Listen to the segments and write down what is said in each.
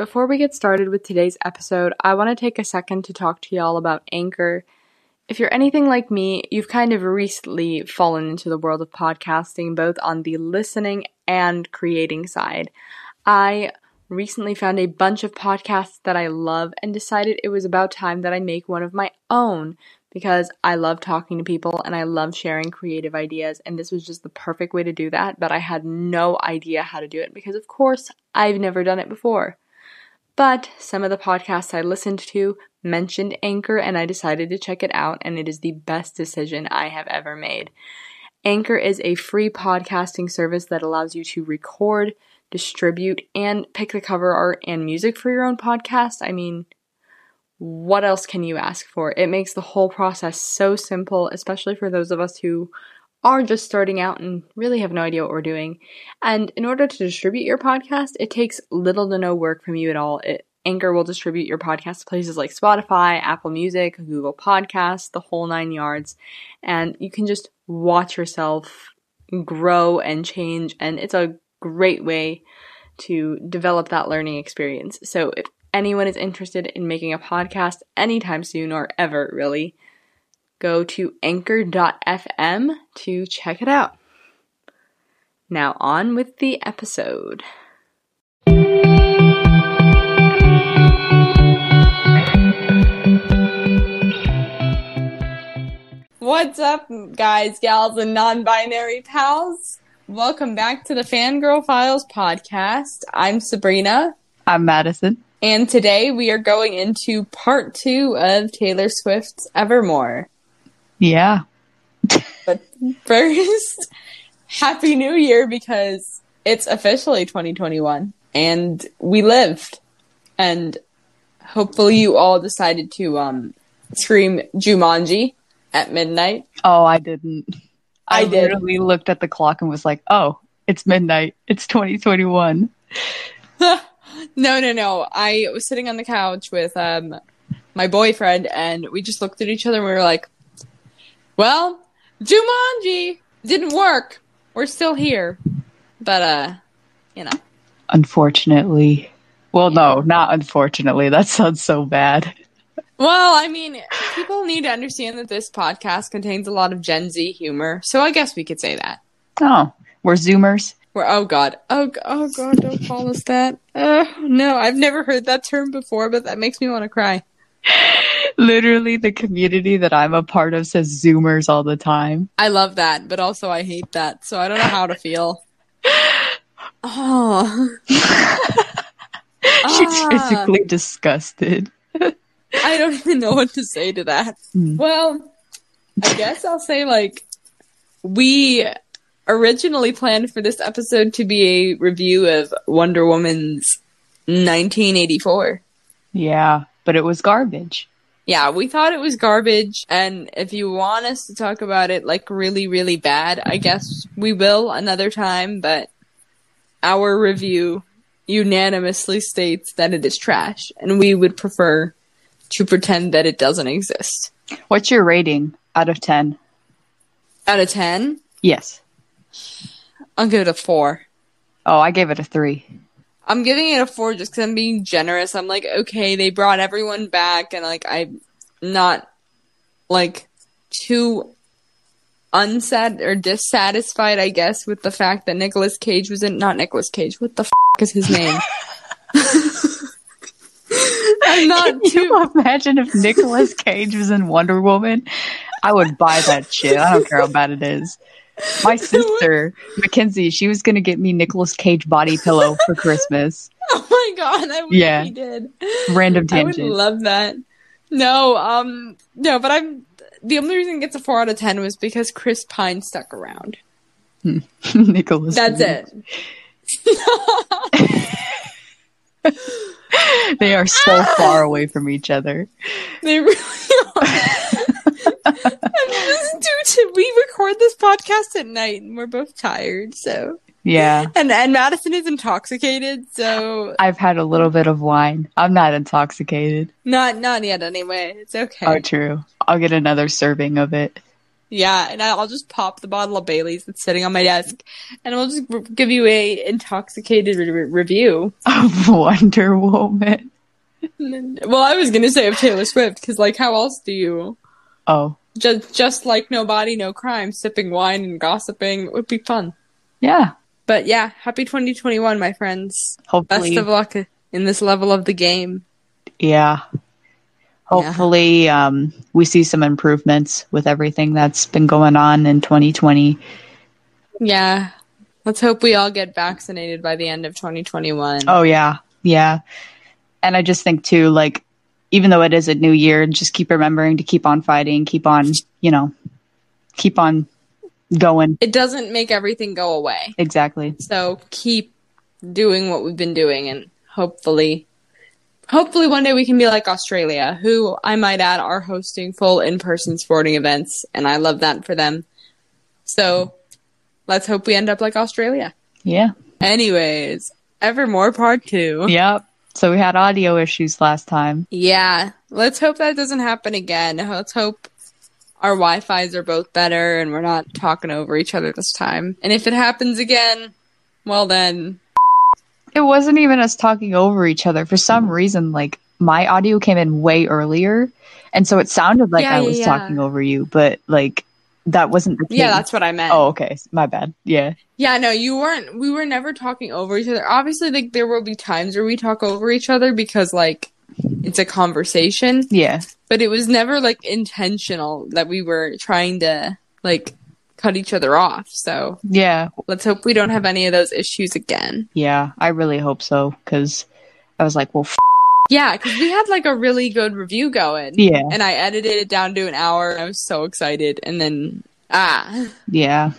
Before we get started with today's episode, I want to take a second to talk to y'all about Anchor. If you're anything like me, you've kind of recently fallen into the world of podcasting, both on the listening and creating side. I recently found a bunch of podcasts that I love and decided it was about time that I make one of my own because I love talking to people and I love sharing creative ideas, and this was just the perfect way to do that. But I had no idea how to do it because, of course, I've never done it before. But some of the podcasts I listened to mentioned Anchor, and I decided to check it out, and it is the best decision I have ever made. Anchor is a free podcasting service that allows you to record, distribute, and pick the cover art and music for your own podcast. I mean, what else can you ask for? It makes the whole process so simple, especially for those of us who are just starting out and really have no idea what we're doing. And in order to distribute your podcast, it takes little to no work from you at all. It, Anchor will distribute your podcast to places like Spotify, Apple Music, Google Podcasts, the whole nine yards. And you can just watch yourself grow and change. And it's a great way to develop that learning experience. So if anyone is interested in making a podcast anytime soon or ever, really, go to anchor.fm to check it out. Now, on with the episode. What's up, guys, gals, and non binary pals? Welcome back to the Fangirl Files podcast. I'm Sabrina. I'm Madison. And today we are going into part two of Taylor Swift's Evermore. Yeah. But first, Happy New Year because it's officially 2021 and we lived. And hopefully you all decided to um scream Jumanji at midnight. Oh, I didn't. I, I did. literally looked at the clock and was like, "Oh, it's midnight. It's 2021." no, no, no. I was sitting on the couch with um my boyfriend and we just looked at each other and we were like, "Well, Jumanji didn't work. We're still here." But uh, you know. Unfortunately. Well, no, not unfortunately. That sounds so bad. Well, I mean, people need to understand that this podcast contains a lot of Gen Z humor, so I guess we could say that. Oh, we're Zoomers. We're oh god, oh oh god, don't call us that. Uh, no, I've never heard that term before, but that makes me want to cry. Literally, the community that I'm a part of says Zoomers all the time. I love that, but also I hate that, so I don't know how to feel. Oh, She's Ah. physically disgusted. I don't even know what to say to that. Hmm. Well, I guess I'll say like we originally planned for this episode to be a review of Wonder Woman's 1984. Yeah, but it was garbage. Yeah, we thought it was garbage, and if you want us to talk about it like really, really bad, I guess we will another time, but our review unanimously states that it is trash, and we would prefer to pretend that it doesn't exist. What's your rating out of 10? Out of 10, Yes. I'll give it a 4. Oh, I gave it a 3. I'm giving it a 4 just because I'm being generous. I'm like, okay, they brought everyone back, and like, I'm not like too unsat or dissatisfied, I guess, with the fact that Nicolas Cage was in not Nicolas Cage. What the f- is his name? I'm not Can too. you imagine if Nicolas Cage was in Wonder Woman? I would buy that shit. I don't care how bad it is. My sister, Mackenzie, she was gonna get me Nicolas Cage body pillow for Christmas. Oh my god! I wish Yeah. he did. Random I would love that. No, um, no, but I'm the only reason it gets a four out of ten was because Chris Pine stuck around. Nicholas. That's it. They are so far away from each other. They really are. I'm just, dude, we record this podcast at night and we're both tired, so Yeah. and and Madison is intoxicated, so I've had a little bit of wine. I'm not intoxicated. not not yet anyway. It's okay. Oh, true. I'll get another serving of it. Yeah, and I'll just pop the bottle of Bailey's that's sitting on my desk, and we'll just r- give you a intoxicated re- re- review. Of Wonder Woman. Well, I was gonna say of Taylor Swift because, like, how else do you Oh, just just like no body, no crime, sipping wine and gossiping? It would be fun. yeah. But yeah, happy 2021, my friends. Hopefully. Best of luck in this level of the game. yeah. Hopefully, um, we see some improvements with everything that's been going on in 2020. Yeah, let's hope we all get vaccinated by the end of 2021. Oh yeah, yeah. And I just think too, like, even though it is a new year, just keep remembering to keep on fighting, keep on, you know, keep on going. It doesn't make everything go away. Exactly. So keep doing what we've been doing and hopefully hopefully one day we can be like Australia, who I might add are hosting full in-person sporting events and I love that for them. So let's hope we end up like Australia. Yeah. Anyways, Evermore part 2. Yep. So we had audio issues last time. Yeah, let's hope that doesn't happen again. Let's hope our Wi-Fi's are both better and we're not talking over each other this time. And if it happens again, well then It wasn't even us talking over each other. For some reason, like my audio came in way earlier. And so it sounded like Yeah, I was yeah. talking over you, but like that wasn't the case. yeah, that's what I meant. Oh, okay. My bad. Yeah. Yeah, no, you weren't. We were never talking over each other. Obviously, like there will be times where we talk over each other because like it's a conversation, Yeah. but it was never like intentional that we were trying to like cut each other off. So Yeah. let's hope we don't have any of those issues again. Yeah. I really hope so. Cause I was like, well, f- Yeah, because we had like a really good review going. yeah. And I edited it down to an hour. And I was so excited, and then ah, Yeah.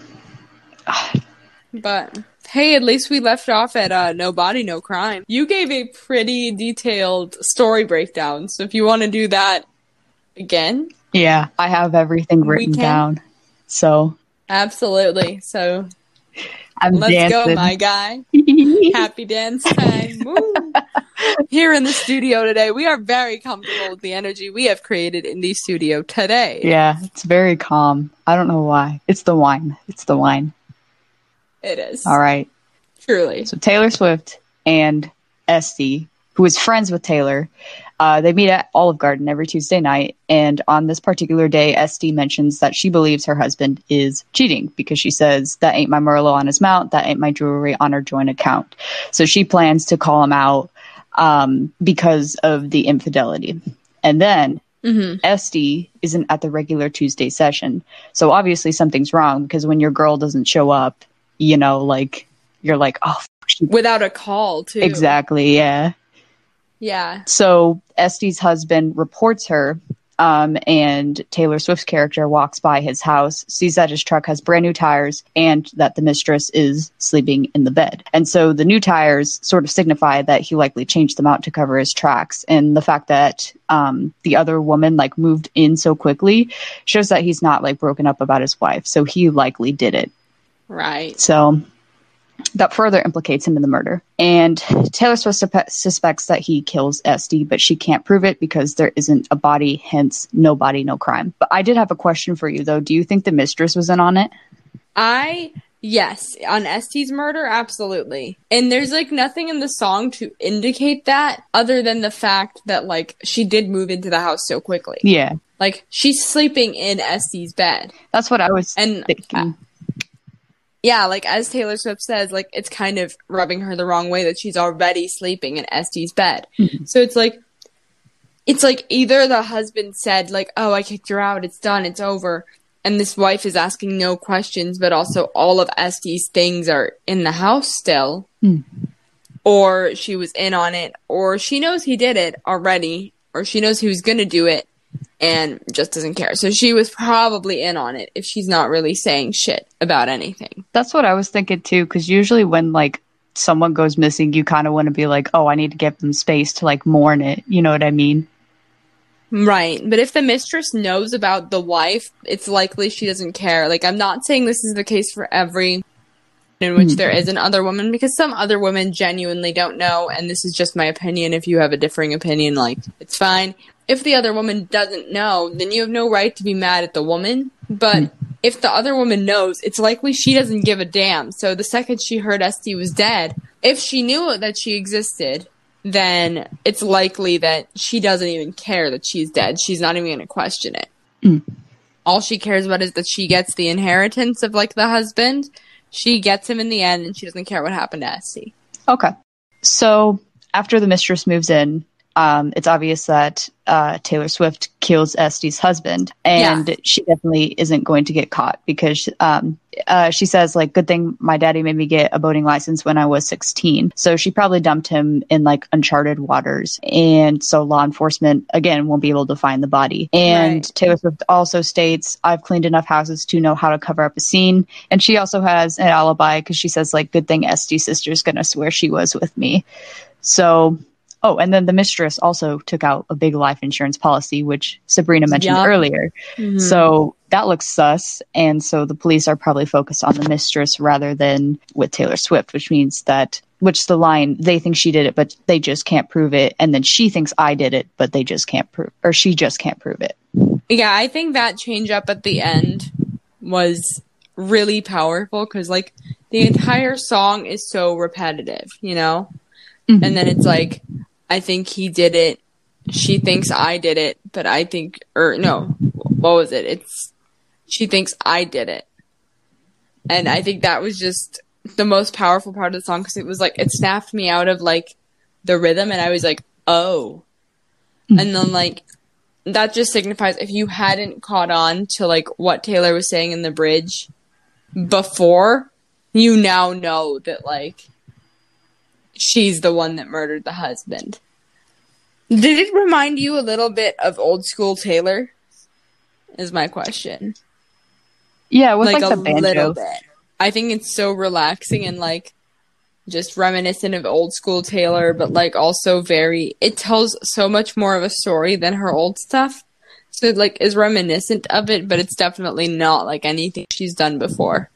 But hey, at least we left off at uh, no body, no crime. You gave a pretty detailed story breakdown, so if you want to do that again, Yeah. I have everything written down. So absolutely. So I'm let's dancing. go, my guy. Happy dance time. Woo. Here in the studio today, we are very comfortable with the energy we have created in the studio today. yeah. It's very calm. I don't know why. It's the wine. It's the wine. It is. All right. Truly. So Taylor Swift and Este, who is friends with Taylor, uh, they meet at Olive Garden every Tuesday night. And on this particular day, Este mentions that she believes her husband is cheating because she says, That ain't my Merlot on his mount. That ain't my jewelry on our joint account. So she plans to call him out um, because of the infidelity. And then hmm Este isn't at the regular Tuesday session. So obviously something's wrong because when your girl doesn't show up, you know, like, you're like, oh, f- Without a call, too. Exactly, yeah. Yeah. So Este's husband reports her, um, and Taylor Swift's character walks by his house, sees that his truck has brand new tires, and that the mistress is sleeping in the bed. And so the new tires sort of signify that he likely changed them out to cover his tracks. And the fact that um, the other woman like moved in so quickly shows that he's not like broken up about his wife. So he likely did it. Right. So that further implicates him in the murder. And Taylor Swift supe- suspects that he kills Este, but she can't prove it because there isn't a body, hence, no body, no crime. But I did have a question for you, though. Do you think the mistress was in on it? I Yes, on Este's murder, absolutely. And there's like nothing in the song to indicate that other than the fact that like she did move into the house so quickly. Yeah. Like she's sleeping in Este's bed. That's what I was And thinking. Yeah, like as Taylor Swift says, like it's kind of rubbing her the wrong way that she's already sleeping in Este's bed. Mm-hmm. So it's like it's like either the husband said like, "Oh, I kicked her out. It's done. It's over." And this wife is asking no questions, but also all of Este's things are in the house still. Hmm. Or she was in on it, or she knows he did it already, or she knows he was going to do it and just doesn't care. So she was probably in on it if she's not really saying shit about anything. That's what I was thinking too, because usually when like someone goes missing, you kind of want to be like, oh, I need to give them space to like mourn it. You know what I mean? Right. But if the mistress knows about the wife, it's likely she doesn't care. Like, I'm not saying this is the case for every in which there mm-hmm. is an other woman because some other women genuinely don't know. And this is just my opinion. If you have a differing opinion, like, it's fine. If the other woman doesn't know, then you have no right to be mad at the woman. But hmm. if the other woman knows, it's likely she doesn't give a damn. So the second she heard Este was dead, if she knew that she existed, then it's likely that she doesn't even care that she's dead. She's not even going to question it. Hmm. All she cares about is that she gets the inheritance of like the husband. She gets him in the end, and she doesn't care what happened to Este. Okay. So after the mistress moves in, um, it's obvious that uh, Taylor Swift kills Este's husband, and Yeah. she definitely isn't going to get caught because um, uh, she says, like, good thing my daddy made me get a boating license when I was 16. So she probably dumped him in like uncharted waters, and so law enforcement again won't be able to find the body. And Right. Taylor Swift also states, "I've cleaned enough houses to know how to cover up a scene," and she also has an alibi because she says, like, good thing Este's sister's gonna swear she was with me. So, oh, and then the mistress also took out a big life insurance policy, which Sabrina mentioned Yup. earlier. Mm-hmm. So that looks sus. And so the police are probably focused on the mistress rather than with Taylor Swift, which means that, which the line, they think she did it, but they just can't prove it. And then she thinks I did it, but they just can't prove, or she just can't prove it. Yeah, I think that change up at the end was really powerful because like the entire song is so repetitive, you know? Mm-hmm. And then it's like, I think he did it. She thinks I did it, but I think, or no, what was it? It's, she thinks I did it. And I think that was just the most powerful part of the song because it was like, it snapped me out of like the rhythm and I was like, oh. Hmm. And then like, that just signifies if you hadn't caught on to like what Taylor was saying in the bridge before, you now know that like she's the one that murdered the husband. Did it remind you a little bit of old school Taylor? Is my question. Yeah, with like, like, the a banjo. little bit. I think it's so relaxing and like just reminiscent of old school Taylor, but like also very it tells so much more of a story than her old stuff. So it like is reminiscent of it, but it's definitely not like anything she's done before.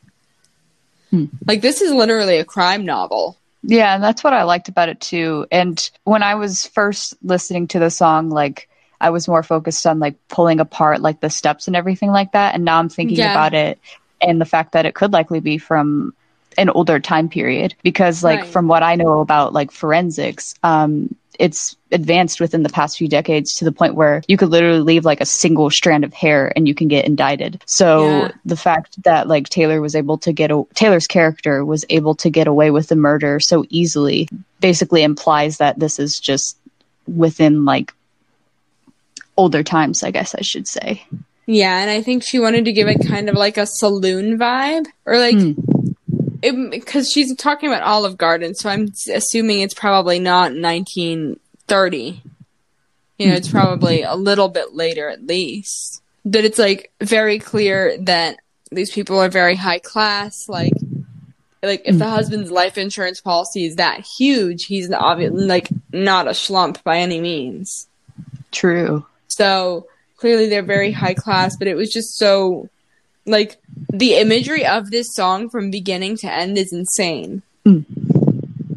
Hmm. Like this is literally a crime novel. Yeah, and that's what I liked about it too. And when I was first listening to the song, like I was more focused on like pulling apart like the steps and everything like that. And now I'm thinking Yeah. about it and the fact that it could likely be from an older time period because like Right. from what I know about like forensics, um, it's advanced within the past few decades to the point where you could literally leave like a single strand of hair and you can get indicted. So Yeah. the fact that like Taylor was able to get a- Taylor's character was able to get away with the murder so easily basically implies that this is just within like older times, I guess I should say. Yeah, and I think she wanted to give it kind of like a saloon vibe or like hmm. Because she's talking about Olive Garden, so I'm assuming it's probably not 1930. You know, it's probably a little bit later at least. But it's like very clear that these people are very high class. Like, like if the husband's life insurance policy is that huge, he's obviously like not a schlump by any means. True. So clearly they're very high class, but it was just so like the imagery of this song from beginning to end is insane.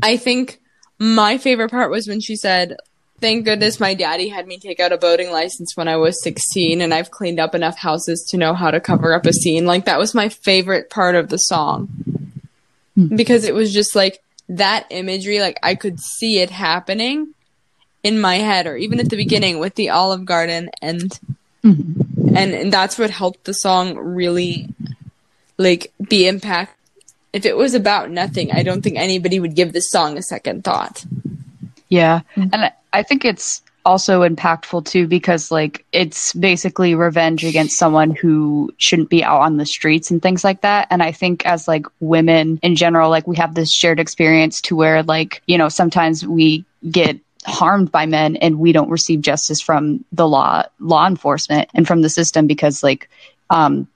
I think my favorite part was when she said, Thank goodness my daddy had me take out a boating license when I was 16 and I've cleaned up enough houses to know how to cover up a scene. Like that was my favorite part of the song. because it was just like that imagery, like I could see it happening in my head, or even at the beginning with the Olive Garden, and Mm-hmm. And, and that's what helped the song really like be impact. If it was about nothing, I don't think anybody would give this song a second thought. Yeah. Mm-hmm. And I- I think it's also impactful too because like it's basically revenge against someone who shouldn't be out on the streets and things like that. And I think as like women in general, like we have this shared experience to where like, you know, sometimes we get harmed by men and we don't receive justice from the law law enforcement and from the system because like um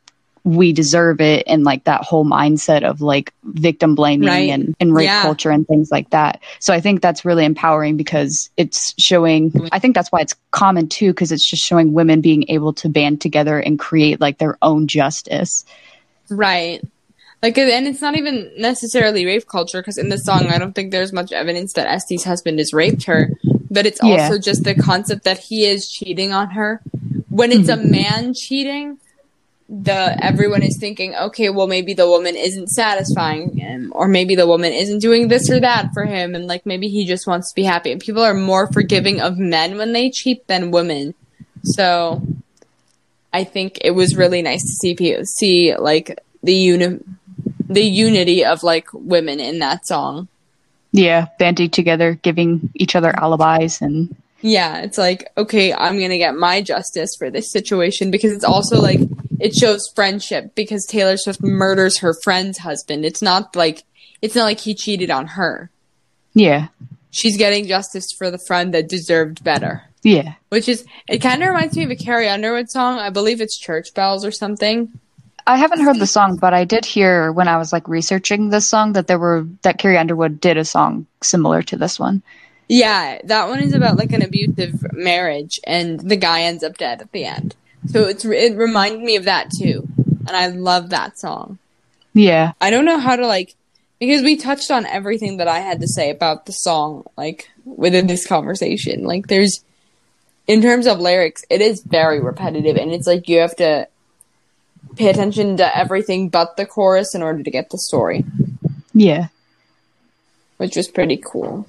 we deserve it and like that whole mindset of like victim blaming Right. and, and rape Yeah. culture and things like that. So I think that's really empowering because it's showing, I think that's why it's common too, because it's just showing women being able to band together and create like their own justice. Right. Like, and it's not even necessarily rape culture because in the song, I don't think there's much evidence that Este's husband has raped her, but it's Yeah. also just the concept that he is cheating on her. When it's Mm-hmm. a man cheating, the everyone is thinking, okay, well maybe the woman isn't satisfying him, or maybe the woman isn't doing this or that for him, and like maybe he just wants to be happy. And people are more forgiving of men when they cheat than women. So I think it was really nice to see see like the uni- the unity of like women in that song. Yeah, banding together, giving each other alibis and Yeah, it's like, okay, I'm gonna get my justice for this situation because it's also like it shows friendship because Taylor Swift murders her friend's husband. It's not like it's not like he cheated on her. yeah, She's getting justice for the friend that deserved better. yeah. Which is it kinda reminds me of a Carrie Underwood song. I believe it's Church Bells or something. I haven't heard the song, but I did hear when I was like researching this song that there were that Carrie Underwood did a song similar to this one. Yeah, that one is about like an abusive marriage, and the guy ends up dead at the end. So it's it reminded me of that too, and I love that song. Yeah, I don't know how to like because we touched on everything that I had to say about the song, like within this conversation. Like there's in terms of lyrics, it is very repetitive, and it's like you have to pay attention to everything but the chorus in order to get the story, yeah. which was pretty cool.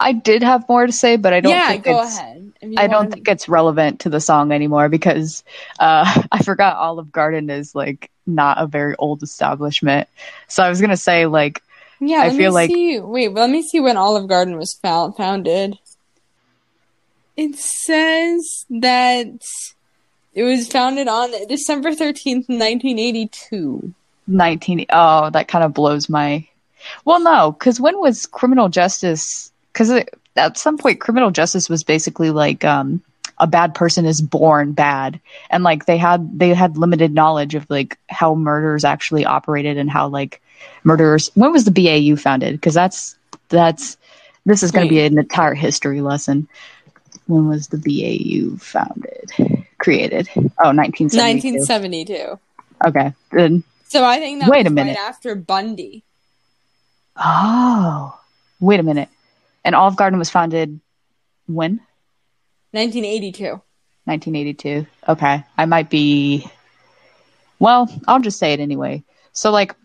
I did have more to say, but I don't yeah, think go it's, ahead. I don't think it's relevant to the song anymore because uh, I forgot Olive Garden is like not a very old establishment. So I was gonna say like Yeah, I let feel me like- see. Wait, let me see when Olive Garden was found, founded. It says that it was founded on December thirteenth, nineteen eighty-two. 19 oh that kind of blows my well no because when was criminal justice because at some point criminal justice was basically like um a bad person is born bad. And like they had they had limited knowledge of like how murders actually operated and how like murderers when was the BAU founded? Because that's that's this is going to be an entire history lesson. When was the BAU founded created oh 1972 Nineteen seventy-two. okay then So I think that Wait a minute. right after Bundy. Oh, wait a minute. And Olive Garden was founded when? Nineteen eighty-two. 1982. Okay. I might be. Well, I'll just say it anyway. So, like,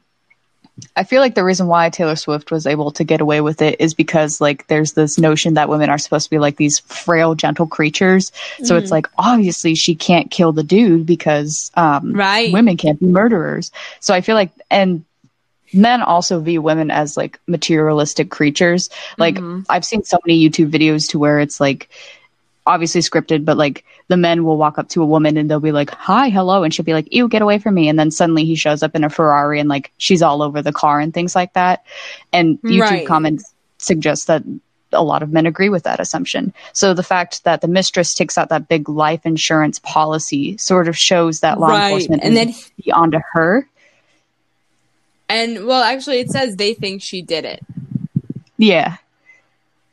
I feel like the reason why Taylor Swift was able to get away with it is because, like, there's this notion that women are supposed to be like these frail, gentle creatures. So it's like, obviously, she can't kill the dude because um, Right. women can't be murderers. So I feel like, and men also view women as like materialistic creatures. Like, I've seen so many YouTube videos to where it's like, obviously scripted, but like the men will walk up to a woman and they'll be like, "Hi, hello," and she'll be like, "Ew, get away from me!" And then suddenly he shows up in a Ferrari and like she's all over the car and things like that. And YouTube Right. comments suggest that a lot of men agree with that assumption. So the fact that the mistress takes out that big life insurance policy sort of shows that law Right. enforcement And is then- beyond her. And well, actually, it says they think she did it. Yeah.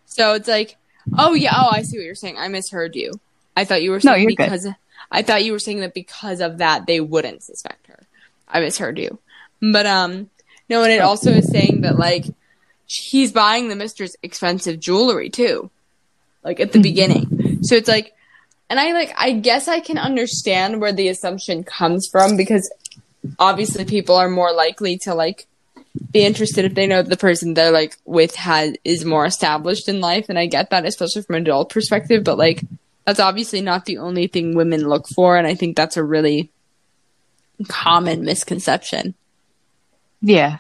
So it's like, oh yeah, oh I see what you're saying. I misheard you. I thought you were No, saying you're good. because I thought you were saying that because of that they wouldn't suspect her. I misheard you. But um no, and it also is saying that like he's buying the mistress expensive jewelry too. Like at the beginning. So it's like and I like I guess I can understand where the assumption comes from because obviously people are more likely to like be interested if they know the person they're like with has is more established in life and I get that especially from an adult perspective but like that's obviously not the only thing women look for and I think that's a really common misconception. Yeah.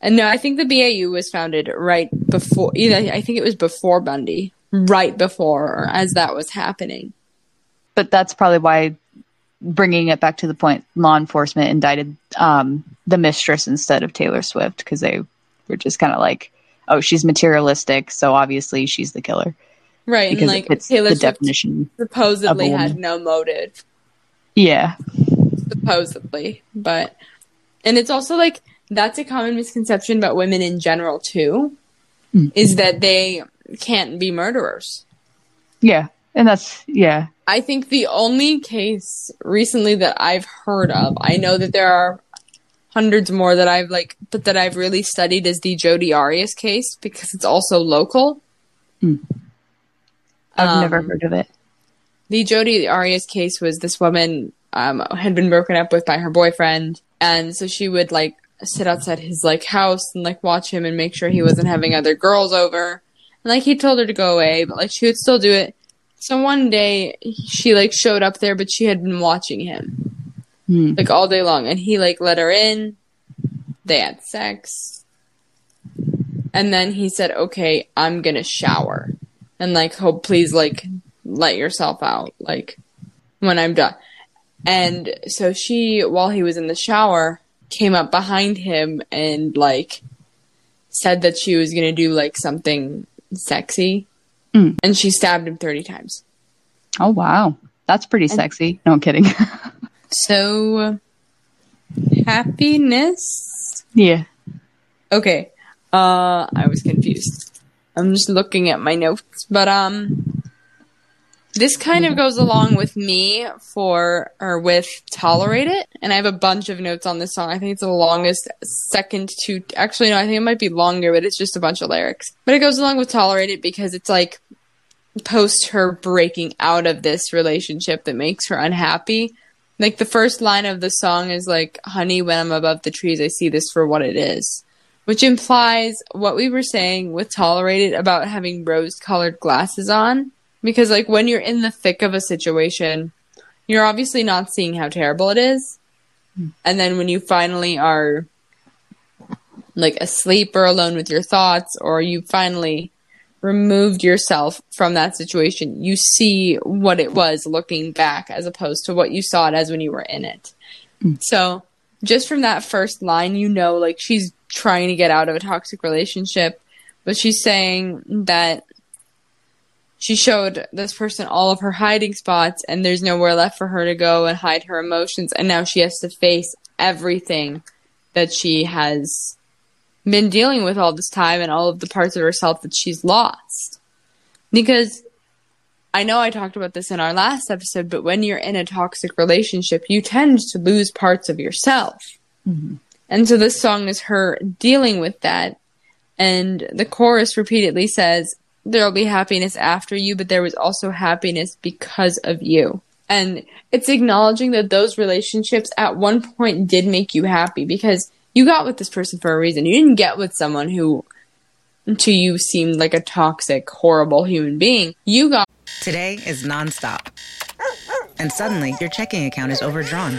And no, I think the BAU was founded right before either I think it was before Bundy, right before as that was happening. But that's probably why bringing it back to the point, law enforcement indicted um, the mistress instead of Taylor Swift because they were just kind of like, oh, she's materialistic, so obviously she's the killer. Right, Because and like it's Taylor the Swift definition. supposedly had no motive, Yeah. supposedly, but and it's also like that's a common misconception about women in general too, Mm. is that they can't be murderers. Yeah. And that's, yeah. I think the only case recently that I've heard of, I know that there are hundreds more that I've like, but that I've really studied is the Jodi Arias case because it's also local. I've Um, never heard of it. The Jodi Arias case was this woman um, had been broken up with by her boyfriend, and so she would like sit outside his like house and like watch him and make sure he wasn't having other girls over. And like he told her to go away, but like she would still do it. So one day she like showed up there, but she had been watching him Hmm. like all day long, and he like let her in. They had sex, and then he said, "Okay, I'm gonna shower." And like hope please like let yourself out like when i'm done and so she while he was in the shower came up behind him and like said that she was gonna do like something sexy Mm. and she stabbed him 30 times Oh, wow. That's pretty sexy. No, I'm kidding. so happiness yeah. Okay. Uh I was confused. I'm just looking at my notes, but um this kind of goes along with me for or with Tolerate It, and I have a bunch of notes on this song. I think it's the longest second to actually no, I think it might be longer, but it's just a bunch of lyrics. But it goes along with Tolerate It because it's like post her breaking out of this relationship that makes her unhappy. Like the first line of the song is like, "Honey, when I'm above the trees, I see this for what it is." Which implies what we were saying with Tolerate It about having rose colored glasses on. Because like when you're in the thick of a situation you're obviously not seeing how terrible it is. And then when you finally are like asleep or alone with your thoughts or you finally removed yourself from that situation you see what it was looking back as opposed to what you saw it as when you were in it. Hmm. So just from that first line, you know, like she's trying to get out of a toxic relationship, but she's saying that she showed this person all of her hiding spots and there's nowhere left for her to go and hide her emotions. And now she has to face everything that she has been dealing with all this time and all of the parts of herself that she's lost. Because I know I talked about this in our last episode, but when you're in a toxic relationship, you tend to lose parts of yourself. Mm-hmm. And so this song is her dealing with that. And the chorus repeatedly says, There'll be happiness after you, but there was also happiness because of you. And it's acknowledging that those relationships at one point did make you happy because you got with this person for a reason. You didn't get with someone who to you seemed like a toxic, horrible human being. You got Today is nonstop. And suddenly, your checking account is overdrawn.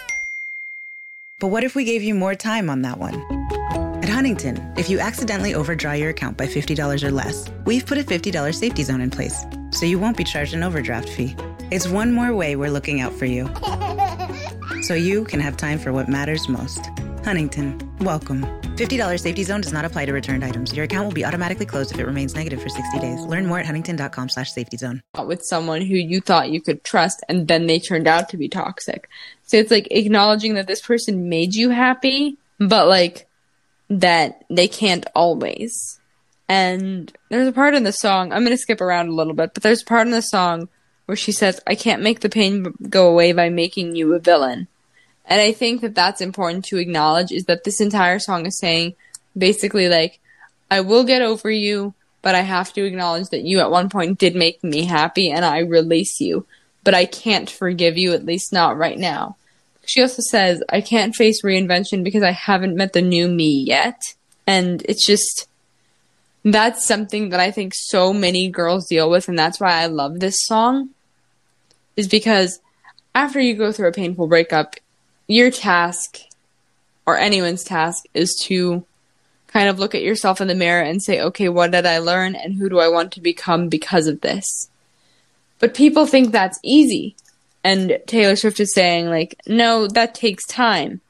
But what if we gave you more time on that one? At Huntington, if you accidentally overdraw your account by $50 or less, we've put a $50 safety zone in place, so you won't be charged an overdraft fee. It's one more way we're looking out for you. So you can have time for what matters most. Huntington, welcome. $50 safety zone does not apply to returned items. Your account will be automatically closed if it remains negative for 60 days. Learn more at huntington.com slash safety zone. with someone who you thought you could trust and then they turned out to be toxic. So it's like acknowledging that this person made you happy, but like that they can't always. And there's a part in the song, I'm going to skip around a little bit, but there's a part in the song where she says, I can't make the pain go away by making you a villain. And I think that that's important to acknowledge is that this entire song is saying basically like, I will get over you, but I have to acknowledge that you at one point did make me happy and I release you, but I can't forgive you, at least not right now. She also says, I can't face reinvention because I haven't met the new me yet. And it's just, that's something that I think so many girls deal with, and that's why I love this song. Is because after you go through a painful breakup, your task, or anyone's task, is to kind of look at yourself in the mirror and say, okay, what did I learn, and who do I want to become because of this? But people think that's easy. And Taylor Swift is saying, like, no, that takes time.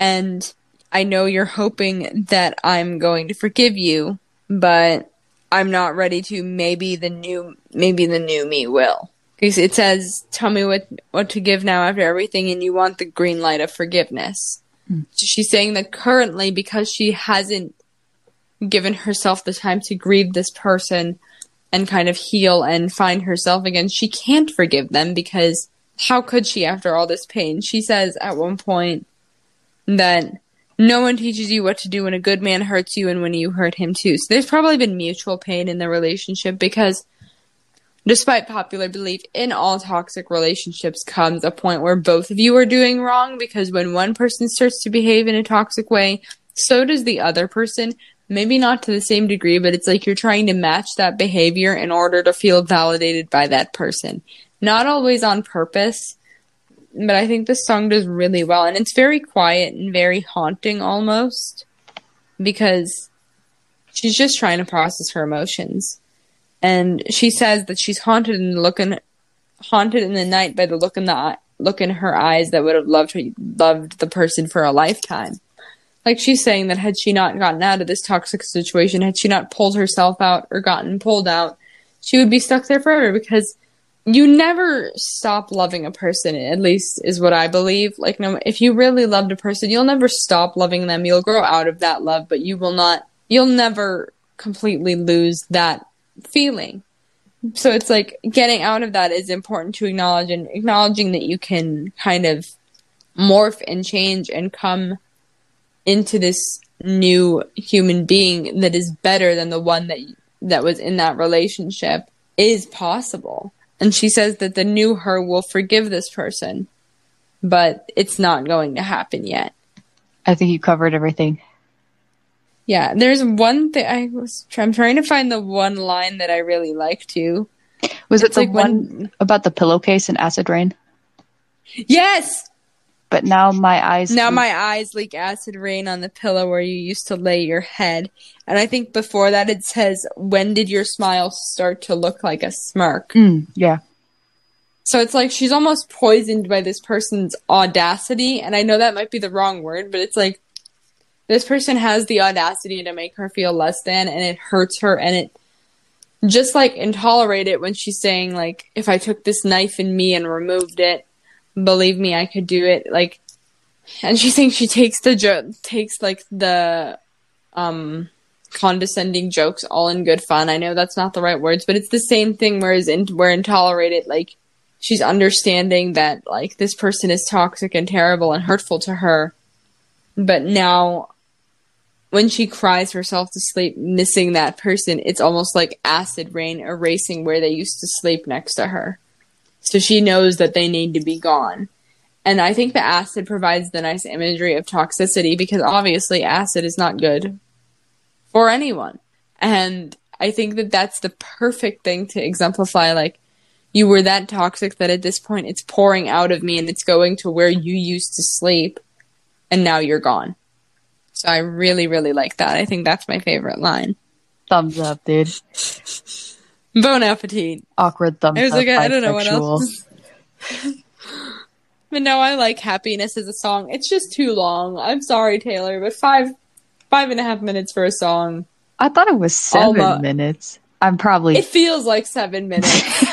And I know you're hoping that I'm going to forgive you, but I'm not ready to. Maybe the new, maybe the new me will. Because it says, "Tell me what what to give now after everything," and you want the green light of forgiveness. Mm. So she's saying that currently, because she hasn't given herself the time to grieve this person and kind of heal and find herself again, she can't forgive them because how could she after all this pain? She says at one point that no one teaches you what to do when a good man hurts you and when you hurt him too. So there's probably been mutual pain in the relationship because despite popular belief in all toxic relationships comes a point where both of you are doing wrong because when one person starts to behave in a toxic way, so does the other person. Maybe not to the same degree, but it's like you're trying to match that behavior in order to feel validated by that person. Not always on purpose, but I think this song does really well, and it's very quiet and very haunting almost because she's just trying to process her emotions, and she says that she's haunted in the look in, haunted in the night by the look in the look in her eyes that would have loved her, loved the person for a lifetime. Like she's saying that had she not gotten out of this toxic situation, had she not pulled herself out or gotten pulled out, she would be stuck there forever because you never stop loving a person at least is what i believe. Like no if you really loved a person you'll never stop loving them. You'll grow out of that love but you will not you'll never completely lose that feeling. So it's like getting out of that is important to acknowledge and acknowledging that you can kind of morph and change and come into this new human being that is better than the one that that was in that relationship is possible and she says that the new her will forgive this person, but it's not going to happen yet. I think you covered everything. Yeah, there's one thing I was I'm trying to find the one line that I really like too. Was it's it the like one when, about the pillowcase and acid rain? Yes, but now my eyes now leak. my eyes leak acid rain on the pillow where you used to lay your head and i think before that it says when did your smile start to look like a smirk mm, yeah so it's like she's almost poisoned by this person's audacity and i know that might be the wrong word but it's like this person has the audacity to make her feel less than and it hurts her and it just like intolerate it when she's saying like if i took this knife in me and removed it believe me, I could do it. Like, and she thinks she takes the joke, takes like the, um, condescending jokes all in good fun. I know that's not the right words, but it's the same thing. Whereas in, where intolerated, like, she's understanding that like this person is toxic and terrible and hurtful to her. But now, when she cries herself to sleep, missing that person, it's almost like acid rain erasing where they used to sleep next to her. So she knows that they need to be gone. And I think the acid provides the nice imagery of toxicity because obviously acid is not good for anyone. And I think that that's the perfect thing to exemplify like you were that toxic that at this point it's pouring out of me and it's going to where you used to sleep and now you're gone. So I really, really like that. I think that's my favorite line. Thumbs up, dude. Bon appetit. Awkward thumbs I was like, I don't know what else. but no, I like happiness as a song. It's just too long. I'm sorry, Taylor, but five five and a half minutes for a song. I thought it was seven Almost. minutes. I'm probably. It feels like seven minutes.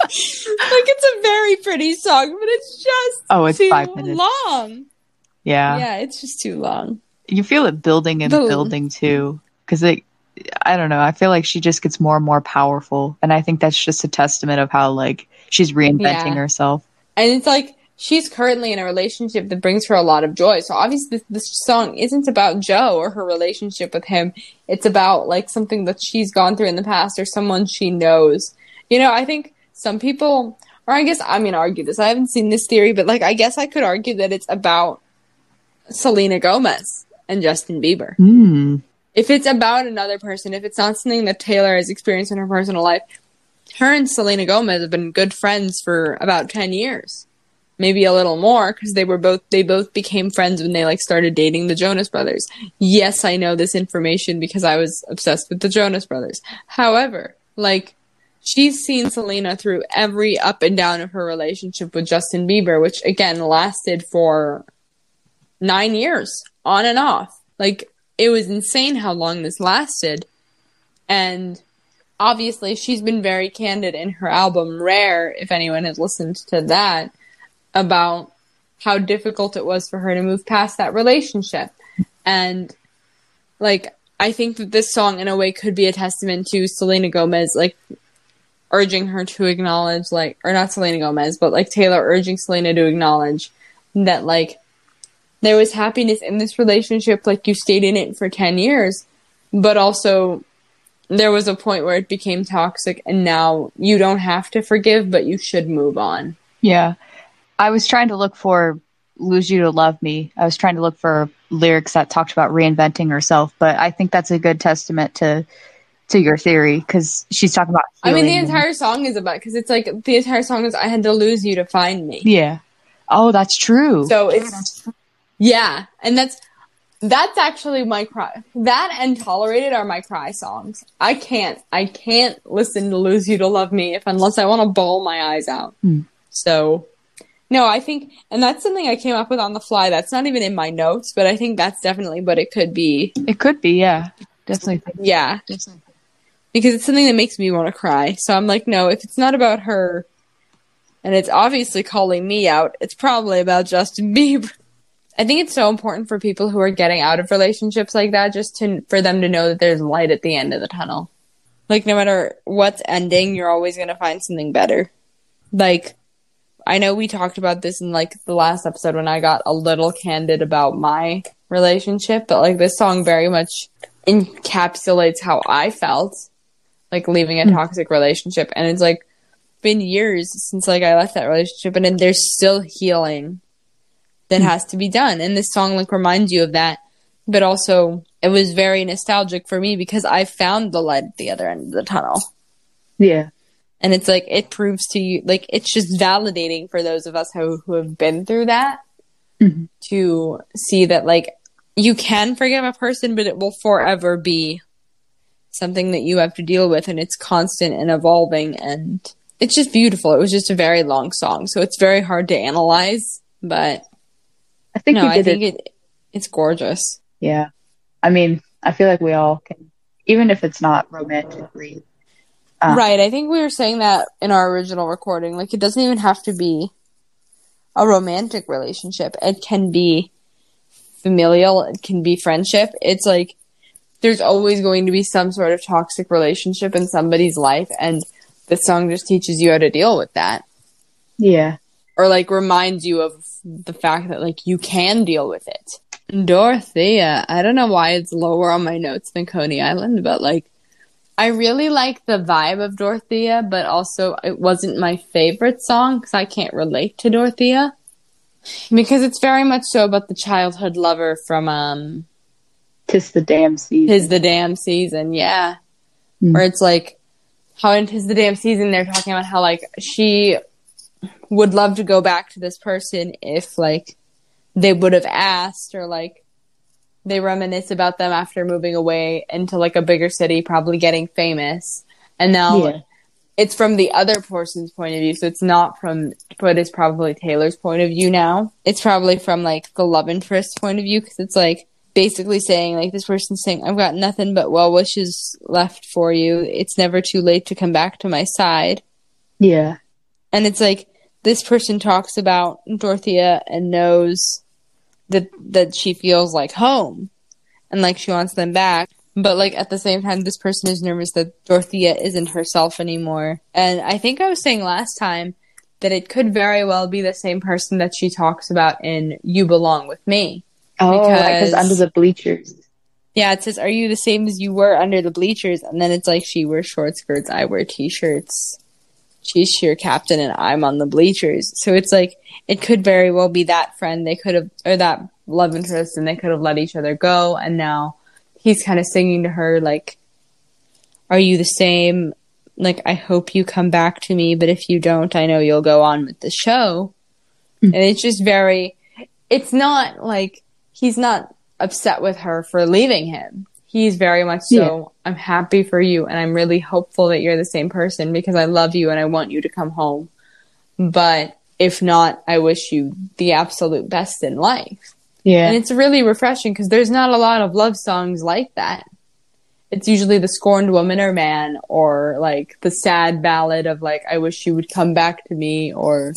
like it's a very pretty song, but it's just oh, it's five minutes long. Yeah, yeah, it's just too long. you feel it building and The- building too, because it. I don't know. I feel like she just gets more and more powerful, and I think that's just a testament of how like she's reinventing Yeah. herself. And it's like she's currently in a relationship that brings her a lot of joy. So obviously, this, this song isn't about Joe or her relationship with him. It's about like something that she's gone through in the past or someone she knows. You know, I think some people, or I guess I'm gonna argue this. I haven't seen this theory, but like I guess I could argue that it's about Selena Gomez and Justin Bieber. Hmm. If it's about another person, if it's not something that Taylor has experienced in her personal life, her and Selena Gomez have been good friends for about 10 years. Maybe a little more because they were both they both became friends when they like started dating the Jonas Brothers. Yes, I know this information because I was obsessed with the Jonas Brothers. However, like she's seen Selena through every up and down of her relationship with Justin Bieber, which again lasted for 9 years on and off. Like it was insane how long this lasted. And obviously, she's been very candid in her album Rare, if anyone has listened to that, about how difficult it was for her to move past that relationship. And, like, I think that this song, in a way, could be a testament to Selena Gomez, like, urging her to acknowledge, like, or not Selena Gomez, but like Taylor urging Selena to acknowledge that, like, there was happiness in this relationship, like you stayed in it for 10 years, but also there was a point where it became toxic, and now you don't have to forgive, but you should move on. Yeah. I was trying to look for Lose You to Love Me. I was trying to look for lyrics that talked about reinventing herself, but I think that's a good testament to to your theory because she's talking about. I mean, the entire song is about because it's like the entire song is I had to lose you to find me. Yeah. Oh, that's true. So it's yeah, and that's that's actually my cry. That and Tolerate It are my cry songs. I can't I can't listen to lose you to love me if unless I want to bawl my eyes out. Hmm. So no, I think and that's something I came up with on the fly. That's not even in my notes, but I think that's definitely what it could be. it could be. Yeah. Definitely. Yeah, definitely. because it's something that makes me want to cry. So I'm like, no, if it's not about her, and it's obviously calling me out, it's probably about Justin Bieber. I think it's so important for people who are getting out of relationships like that, just to for them to know that there's light at the end of the tunnel. Like no matter what's ending, you're always gonna find something better. Like I know we talked about this in like the last episode when I got a little candid about my relationship, but like this song very much encapsulates how I felt like leaving a mm. toxic relationship. And it's like been years since like I left that relationship and then there's still healing that mm. has to be done. And this song like reminds you of that but also it was very nostalgic for me because I found the light at the other end of the tunnel. Yeah. And it's like it proves to you like it's just validating for those of us who who have been through that Mhm. to see that like you can forgive a person but it will forever be something that you have to deal with and it's constant and evolving and it's just beautiful it was just a very long song so it's very hard to analyze but I think no i think it. it it's gorgeous Yeah. I mean, I feel like we all can, even if it's not romantically. Uh. Right. I think we were saying that in our original recording. Like, it doesn't even have to be a romantic relationship. It can be familial. It can be friendship. It's like there's always going to be some sort of toxic relationship in somebody's life, and the song just teaches you how to deal with that, Yeah. or like reminds you of the fact that like you can deal with it. Dorothea. I don't know why it's lower on my notes than Coney Island, but like I really like the vibe of Dorothea, but also it wasn't my favorite song because I can't relate to Dorothea. Because it's very much so about the childhood lover from um Tis the damn season. Tis the Damn Season, yeah. Mm. Where it's like how in Tis the Damn Season they're talking about how like she would love to go back to this person if like they would have asked or like they reminisce about them after moving away into like a bigger city, probably getting famous. And now Yeah. it's from the other person's point of view, so it's not from but it's probably Taylor's point of view now. It's probably from like the love interest point of view because it's like basically saying like this person's saying I've got nothing but well wishes left for you. It's never too late to come back to my side. yeah. And it's like this person talks about Dorothea and knows that that she feels like home. and like she wants them back. But like at the same time, this person is nervous that Dorothea isn't herself anymore. And I think I was saying last time that it could very well be the same person that she talks about in You Belong With Me. Oh, because under the bleachers. Yeah, it says, Are you the same as you were under the bleachers? And then it's like she wears short skirts, I wear t shirts. She's cheer captain and I'm on the bleachers. So it's like it could very well be that friend. They could have or that love interest and they could have let each other go. And now he's kind of singing to her like are you the same? Like i hope you come back to me but if you don't i know you'll go on with the show. Mm-hmm. and it's just very it's not like he's not upset with her for leaving him he's very much so yeah. i'm happy for you and i'm really hopeful that you're the same person because i love you and i want you to come home but if not i wish you the absolute best in life yeah. And it's really refreshing because there's not a lot of love songs like that. It's usually the scorned woman or man or like the sad ballad of like, I wish you would come back to me or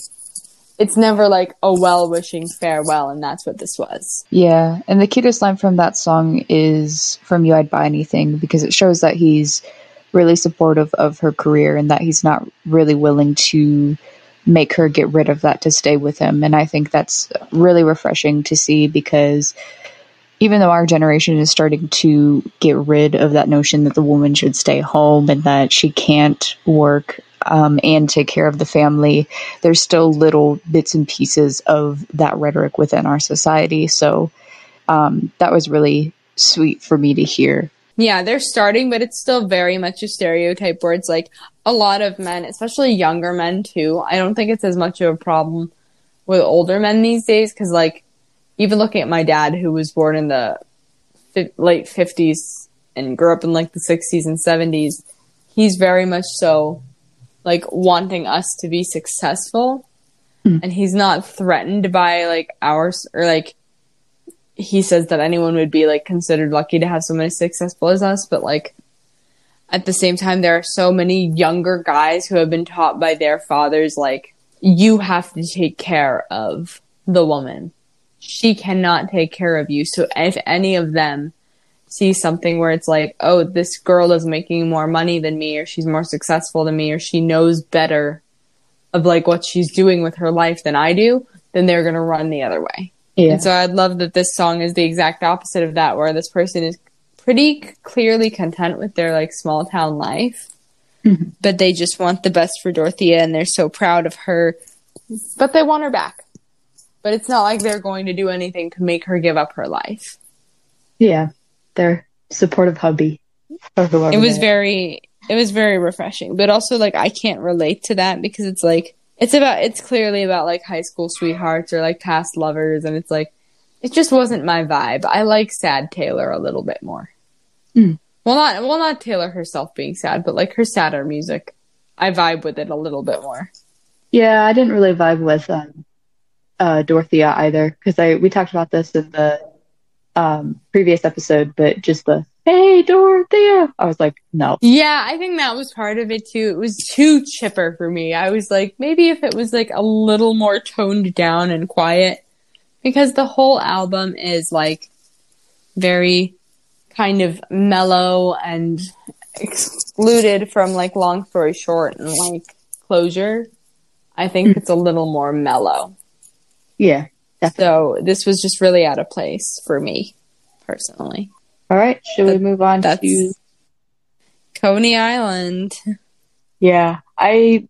it's never like a well wishing farewell. And that's what this was. Yeah. And the cutest line from that song is from You I'd Buy Anything because it shows that he's really supportive of her career and that he's not really willing to make her get rid of that to stay with him. And I think that's really refreshing to see because even though our generation is starting to get rid of that notion that the woman should stay home and that she can't work um, and take care of the family, there's still little bits and pieces of that rhetoric within our society. So um, that was really sweet for me to hear. Yeah, they're starting, but it's still very much a stereotype where it's like a lot of men, especially younger men too. I don't think it's as much of a problem with older men these days because, like, even looking at my dad, who was born in the fi- late 50s and grew up in like the 60s and 70s, he's very much so like wanting us to be successful. Mm. And he's not threatened by like ours or like he says that anyone would be like considered lucky to have someone as successful as us, but like at the same time, there are so many younger guys who have been taught by their fathers, like, you have to take care of the woman. She cannot take care of you. So if any of them see something where it's like, oh, this girl is making more money than me, or she's more successful than me, or she knows better of like what she's doing with her life than I do, then they're going to run the other way. Yeah. And so I'd love that this song is the exact opposite of that, where this person is pretty clearly content with their like small town life, mm-hmm. but they just want the best for Dorothea and they're so proud of her, but they want her back. But it's not like they're going to do anything to make her give up her life. Yeah, they're supportive hubby. It was very, it was very refreshing, but also like I can't relate to that because it's like it's about it's clearly about like high school sweethearts or like past lovers and it's like it just wasn't my vibe. I like sad Taylor a little bit more. Mm. Well not well not Taylor herself being sad, but like her sadder music. I vibe with it a little bit more. Yeah, I didn't really vibe with um, uh, Dorothea either because I we talked about this in the um, previous episode, but just the hey Dorothea. I was like, no. Yeah, I think that was part of it too. It was too chipper for me. I was like, maybe if it was like a little more toned down and quiet, because the whole album is like very kind of mellow and excluded from like long story short and like closure. I think it's a little more mellow. Yeah. Definitely. So this was just really out of place for me personally. All right, should we move on to Coney Island? Yeah, I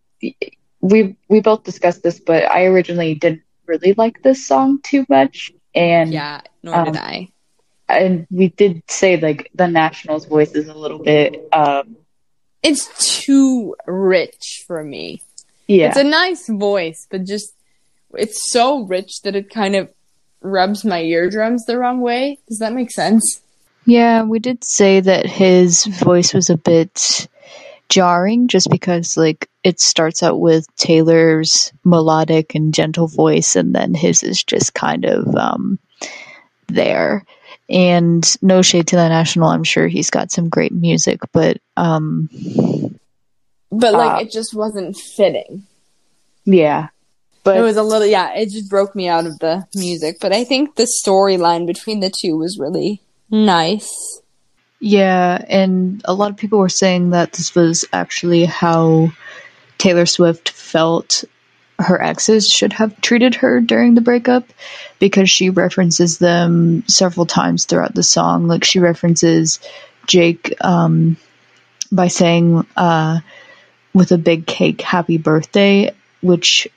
we we both discussed this, but I originally didn't really like this song too much, and yeah, nor um, did I. And we did say like the National's voice is a little bit. um It's too rich for me. Yeah, it's a nice voice, but just it's so rich that it kind of rubs my eardrums the wrong way. Does that make sense? Yeah, we did say that his voice was a bit jarring just because like it starts out with Taylor's melodic and gentle voice and then his is just kind of um there. And no shade to the national, I'm sure he's got some great music, but um but like uh, it just wasn't fitting. Yeah. But it was a little yeah, it just broke me out of the music, but I think the storyline between the two was really Nice. Yeah, and a lot of people were saying that this was actually how Taylor Swift felt her exes should have treated her during the breakup because she references them several times throughout the song. Like she references Jake um, by saying uh, with a big cake, happy birthday, which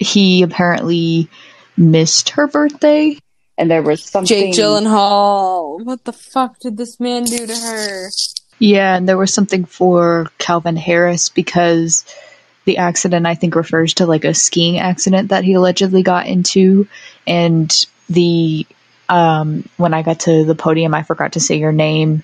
he apparently missed her birthday. And there was something. Jake Gyllenhaal. What the fuck did this man do to her? Yeah, and there was something for Calvin Harris because the accident I think refers to like a skiing accident that he allegedly got into and the um when I got to the podium I forgot to say your name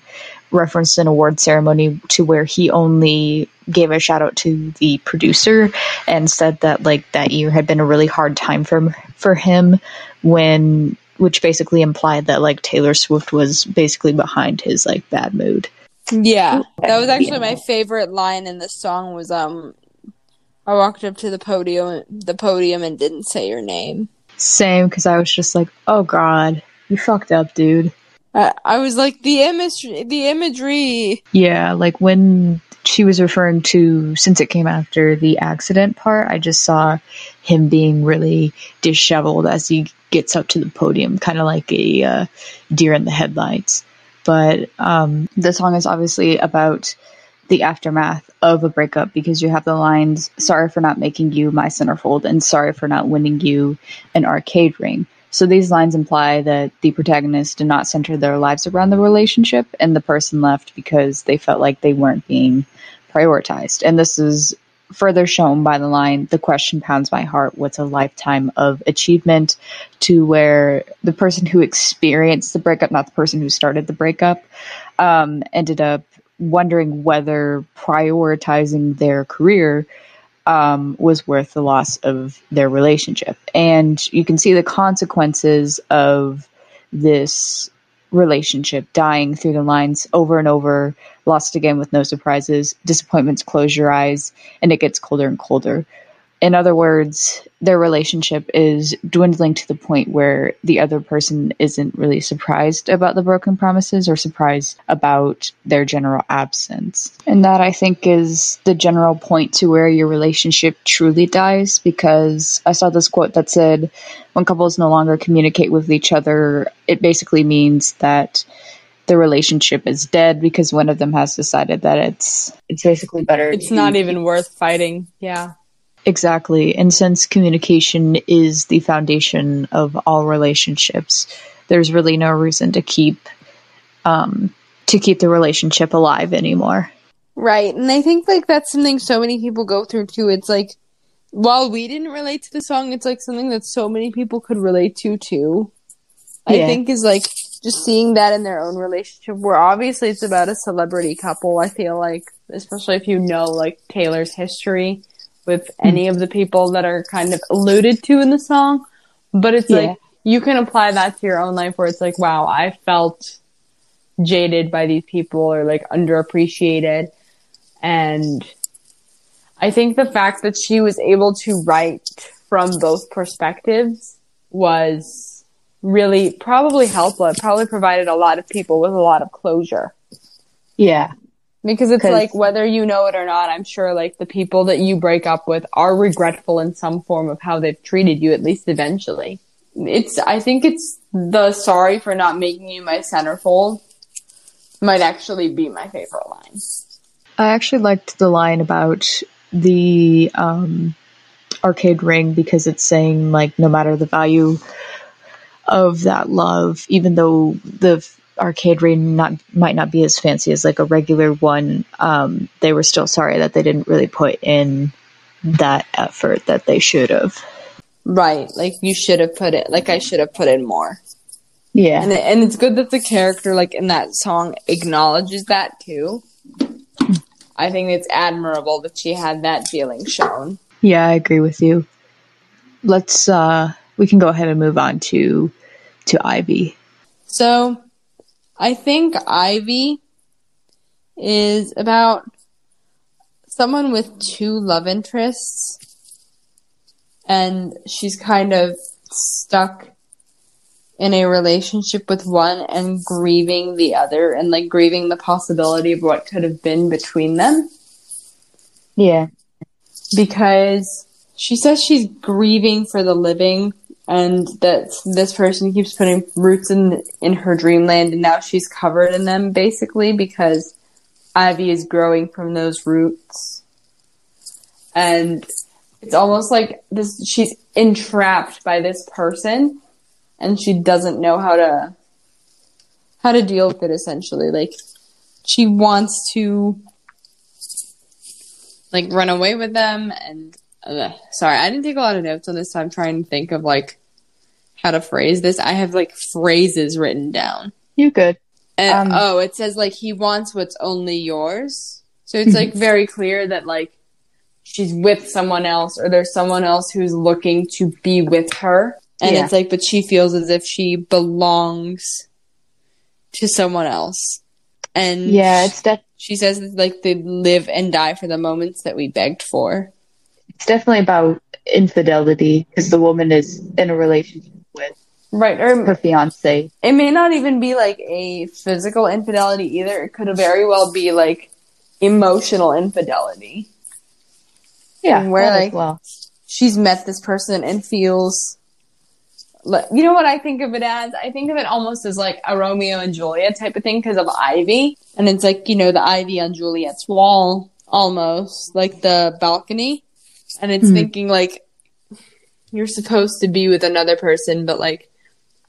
referenced an award ceremony to where he only gave a shout out to the producer and said that like that year had been a really hard time for for him when which basically implied that like Taylor Swift was basically behind his like bad mood. Yeah. That was actually my favorite line in the song was um I walked up to the podium the podium and didn't say your name. Same cuz I was just like, "Oh god, you fucked up, dude." I, was like the imagery the imagery. Yeah, like when she was referring to since it came after the accident part, I just saw him being really disheveled as he gets up to the podium, kind of like a uh, deer in the headlights. But um, the song is obviously about the aftermath of a breakup because you have the lines sorry for not making you my centerfold and sorry for not winning you an arcade ring so these lines imply that the protagonists did not center their lives around the relationship and the person left because they felt like they weren't being prioritized. And this is further shown by the line the question pounds my heart what's a lifetime of achievement? to where the person who experienced the breakup not the person who started the breakup um, ended up wondering whether prioritizing their career um, was worth the loss of their relationship. And you can see the consequences of this relationship dying through the lines over and over, lost again with no surprises, disappointments close your eyes, and it gets colder and colder. In other words, their relationship is dwindling to the point where the other person isn't really surprised about the broken promises or surprised about their general absence. And that I think is the general point to where your relationship truly dies because I saw this quote that said, when couples no longer communicate with each other, it basically means that the relationship is dead because one of them has decided that it's it's basically better. It's not even worth fighting. Yeah. Exactly. And since communication is the foundation of all relationships, there's really no reason to keep um, to keep the relationship alive anymore. Right. And I think like that's something so many people go through too. It's like while we didn't relate to the song, it's like something that so many people could relate to too. I Yeah. think is like just seeing that in their own relationship where obviously it's about a celebrity couple. I feel like especially if you know like Taylor's history with any of the people that are kind of alluded to in the song. But it's Yeah. like you can apply that to your own life where it's like, wow, I felt jaded by these people or like underappreciated. And I think the fact that she was able to write from both perspectives was really probably helpful. It probably provided a lot of people with a lot of closure. Yeah. Because it's like whether you know it or not, I'm sure like the people that you break up with are regretful in some form of how they've treated you, at least eventually. It's I think it's the sorry for not making you my centerfold might actually be my favorite line. I actually liked the line about the um, arcade ring because it's saying like no matter the value of that love, even though the arcade ring not might not be as fancy as like a regular one, um, they were still sorry that they didn't really put in that effort that they should have. Right. Like you should have put it like I should have put in more. Yeah, And and it's good that the character like in that song acknowledges that too. I think it's admirable that she had that feeling shown. yeah, I agree with you. Let's uh, we can go ahead and move on to to Ivy. So, I think Ivy is about someone with two love interests, and she's kind of stuck in a relationship with one and grieving the other and like grieving the possibility of what could have been between them. Yeah. Because she says she's grieving for the living and that this person keeps putting roots in in her dreamland and now she's covered in them basically because Ivy is growing from those roots. And it's almost like this she's entrapped by this person and she doesn't know how to how to deal with it essentially like she wants to like run away with them and uh, sorry i didn't take a lot of notes on this so i'm trying to think of like how to phrase this. I have like phrases written down. You good. and Um, oh it says like he wants what's only yours. So it's like very clear that like she's with someone else or there's someone else who's looking to be with her. And Yeah. it's like but she feels as if she belongs to someone else. And Yeah, it's that she says like they live and die for the moments that we begged for it's definitely about infidelity because the woman is in a relationship with right or her fiance. it may not even be like a physical infidelity either it could very well be like emotional infidelity Yeah, And where, like- well. she's met this person and feels like you know what I think of it as? I think of it almost as like a Romeo and Juliet type of thing because of Ivy. And it's like, you know, the ivy on Juliet's wall almost, like the balcony. And it's Mhm. thinking like you're supposed to be with another person, but like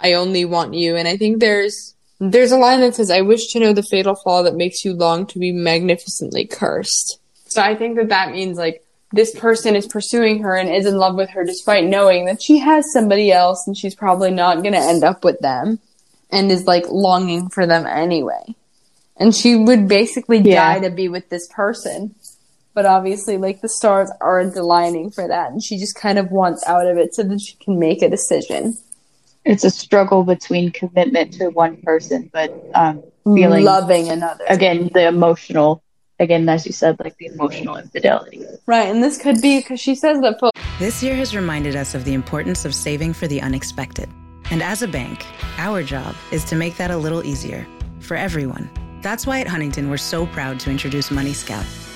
I only want you. And I think there's there's a line that says, "I wish to know the fatal flaw that makes you long to be magnificently cursed." So I think that that means like this person is pursuing her and is in love with her despite knowing that she has somebody else and she's probably not going to end up with them and is like longing for them anyway. And she would basically Yeah. die to be with this person. But obviously, like the stars aren't aligning for that, and she just kind of wants out of it so that she can make a decision. It's a struggle between commitment to one person, but um, feeling loving another. again the emotional. Again, as you said, like the emotional infidelity. Right, and this could be because she says that fo- This year has reminded us of the importance of saving for the unexpected. And as a bank, our job is to make that a little easier for everyone. That's why at Huntington, we're so proud to introduce Money Scout.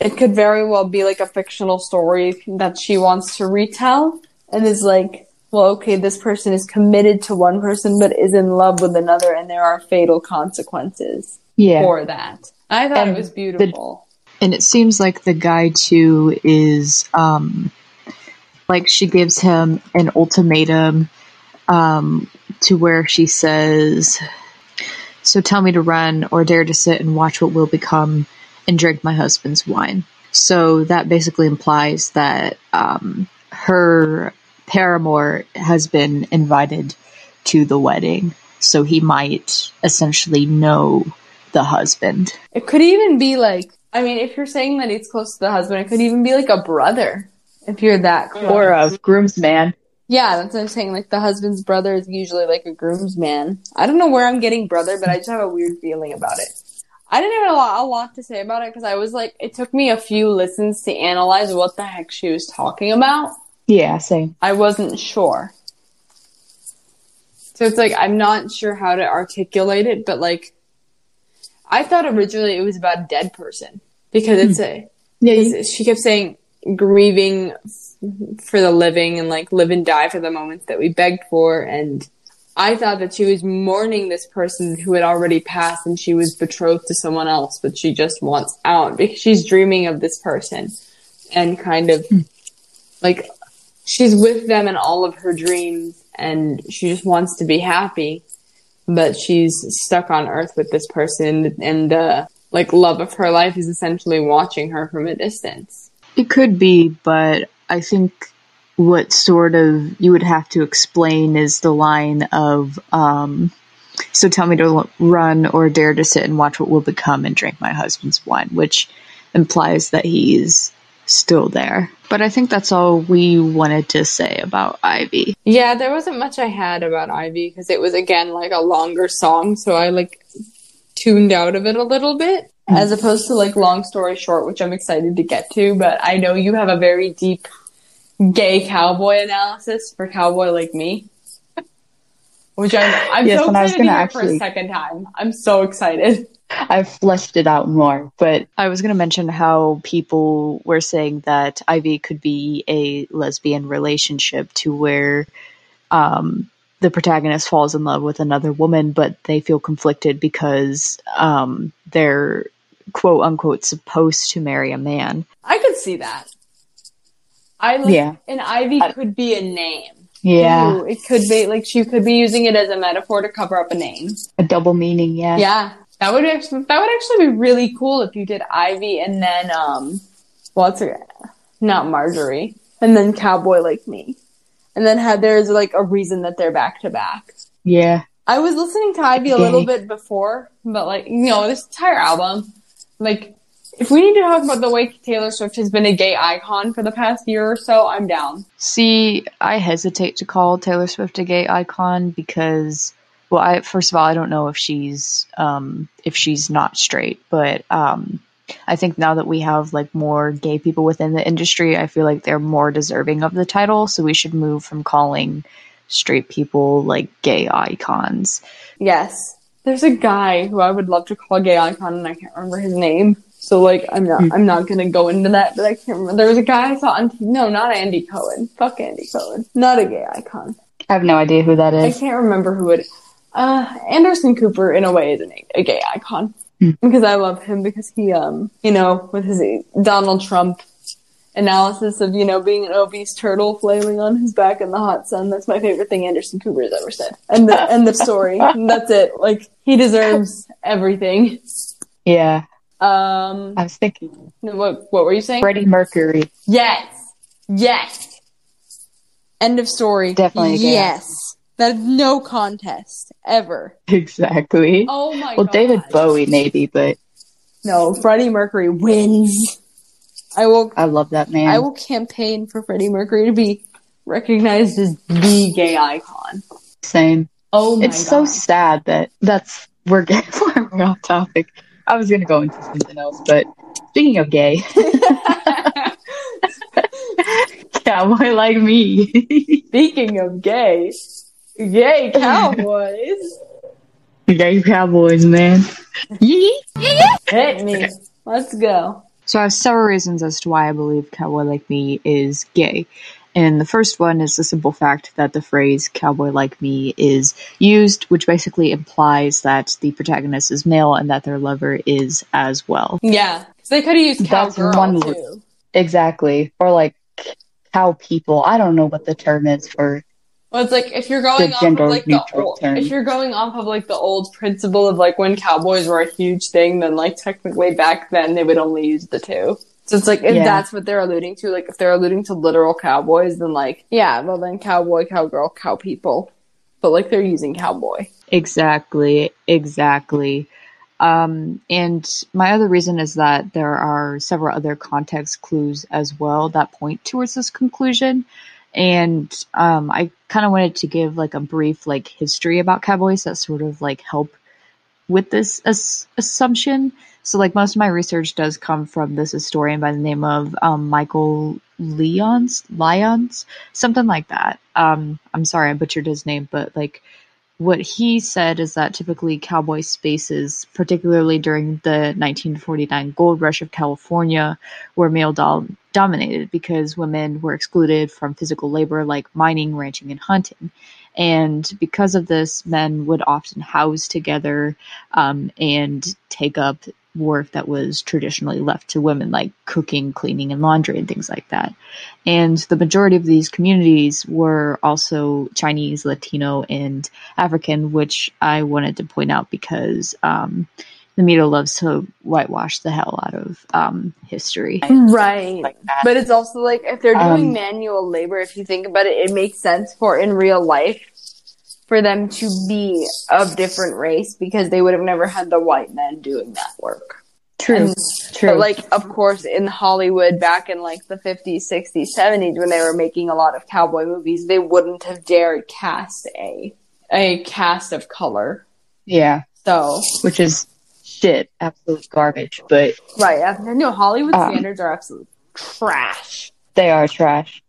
it could very well be like a fictional story that she wants to retell and is like, well, okay, this person is committed to one person but is in love with another and there are fatal consequences Yeah, for that. I thought And it was beautiful. and it seems like the guy too is um like she gives him an ultimatum um to where she says so tell me to run or dare to sit and watch what will become and drink my husband's wine so that basically implies that um her paramour has been invited to the wedding so he might essentially know the husband It could even be like, I mean, if you're saying that it's close to the husband, it could even be like a brother if you're that close. or a groomsman. Yeah, that's what I'm saying. Like the husband's brother is usually like a groomsman. I don't know where I'm getting brother, but I just have a weird feeling about it. I didn't have a lot, a lot to say about it because I was like, it took me a few listens to analyze what the heck she was talking about. Yeah, same. I wasn't sure. So it's like, I'm not sure how to articulate it, but like, I thought originally it was about a dead person because it's hmm. a, Yeah, she kept saying grieving f- for the living and like live and die for the moments that we begged for and I thought that she was mourning this person who had already passed and she was betrothed to someone else, but she just wants out because she's dreaming of this person and kind of hmm. like she's with them in all of her dreams and she just wants to be happy, but she's stuck on earth with this person and the like love of her life is essentially watching her from a distance. It could be, but I think what sort of you would have to explain is the line of um, so tell me to run or dare to sit and watch what will become and drink my husband's wine which implies that he's still there but i think that's all we wanted to say about ivy Yeah, there wasn't much I had about Ivy because it was again like a longer song, so I like tuned out of it a little bit as opposed to like long story short, which I'm excited to get to. But I know you have a very deep gay cowboy analysis for cowboy like me, which I'm I'm Yes, so and I was excited to gonna hear for a second time. I'm so excited. I've fleshed it out more, but i was going to mention how people were saying that ivy could be a lesbian relationship to where um, the protagonist falls in love with another woman but they feel conflicted because um, they're quote unquote supposed to marry a man I could see that. I like, Yeah. and Ivy could be a name. yeah, Ooh, it could be like she could be using it as a metaphor to cover up a name. a double meaning. Yeah, Yeah, that would actually that would actually be really cool if you did Ivy and then um, what's it? Not Marjorie, and then Cowboy like me, and then had there's like a reason that they're back to back. yeah. I was listening to Ivy a little bit before, but like you know this entire album, like if we need to talk about the way Taylor Swift has been a gay icon for the past year or so, I'm down. See, I hesitate to call Taylor Swift a gay icon because, well, I first of all, I don't know if she's um, if she's not straight, but um, I think now that we have like more gay people within the industry, I feel like they're more deserving of the title. So we should move from calling straight people like gay icons. Yes. There's a guy who I would love to call a gay icon and I can't remember his name. So like I'm not I'm not gonna go into that, but I can't remember. There was a guy I saw on no, not Andy Cohen. Fuck Andy Cohen. Not a gay icon. I have no idea who that is. I can't remember who it uh Anderson Cooper in a way is an, a gay icon. Hmm. Because I love him because he um you know, with his Donald Trump analysis of, you know, being an obese turtle flailing on his back in the hot sun. That's my favorite thing Anderson Cooper has ever said. And the end of story. And that's it. Like he deserves everything. Yeah, Um I was thinking what what were you saying? Freddie Mercury. Yes. Yes. End of story. Definitely Yes. That is no contest ever. Exactly. Oh my well, god. David Bowie maybe, but No, Freddie Mercury wins. I will I love that man. I will campaign for Freddie Mercury to be recognized as the gay icon. Same. Oh my it's so sad that that's we're gay. we're off topic. I was gonna go into something else, but speaking of gay, cowboy like me, Speaking of gay, gay cowboys. gay cowboys, man. Yee. Hit me. Let's go. So I have several reasons as to why I believe Cowboy Like Me is gay. And the first one is the simple fact that the phrase cowboy like me is used, which basically implies that the protagonist is male and that their lover is as well. Yeah. So they could have used That's cowgirl one too. Exactly. Or like cow people. I don't know what the term is for. Well, it's like if you're going off of like the old, term. if you're going off of like the old principle of like when cowboys were a huge thing, then like technically back then they would only use the two. So it's like if Yeah. that's what they're alluding to, like if they're alluding to literal cowboys, then like yeah, well then cowboy, cowgirl, cow people, but like they're using cowboy. Exactly, exactly. Um, and my other reason is that there are several other context clues as well that point towards this conclusion. And um, I kind of wanted to give like a brief like history about cowboys that sort of like help with this as- assumption. So like most of my research does come from this historian by the name of um, Michael Lyons, Lyons, something like that. Um, I'm sorry I butchered his name, but like what he said is that typically cowboy spaces, particularly during the 1949 gold rush of California, were male dom- dominated because women were excluded from physical labor like mining, ranching, and hunting. And because of this, men would often house together um, and take up work that was traditionally left to women, like cooking, cleaning, and laundry, and things like that. And the majority of these communities were also Chinese, Latino, and African, which I wanted to point out because um, the media loves to whitewash the hell out of um, history. Right. Like but it's also like if they're doing um, manual labor, if you think about it, it makes sense for in real life for them to be of different race because they would have never had the white men doing that work. True. And, True. But like, of course, in Hollywood back in like the 50s, 60s, 70s, when they were making a lot of cowboy movies, they wouldn't have dared cast a, a cast of color. Yeah. So. Which is shit, absolute garbage, but. Right. I know Hollywood um, standards are absolute trash. They are trash.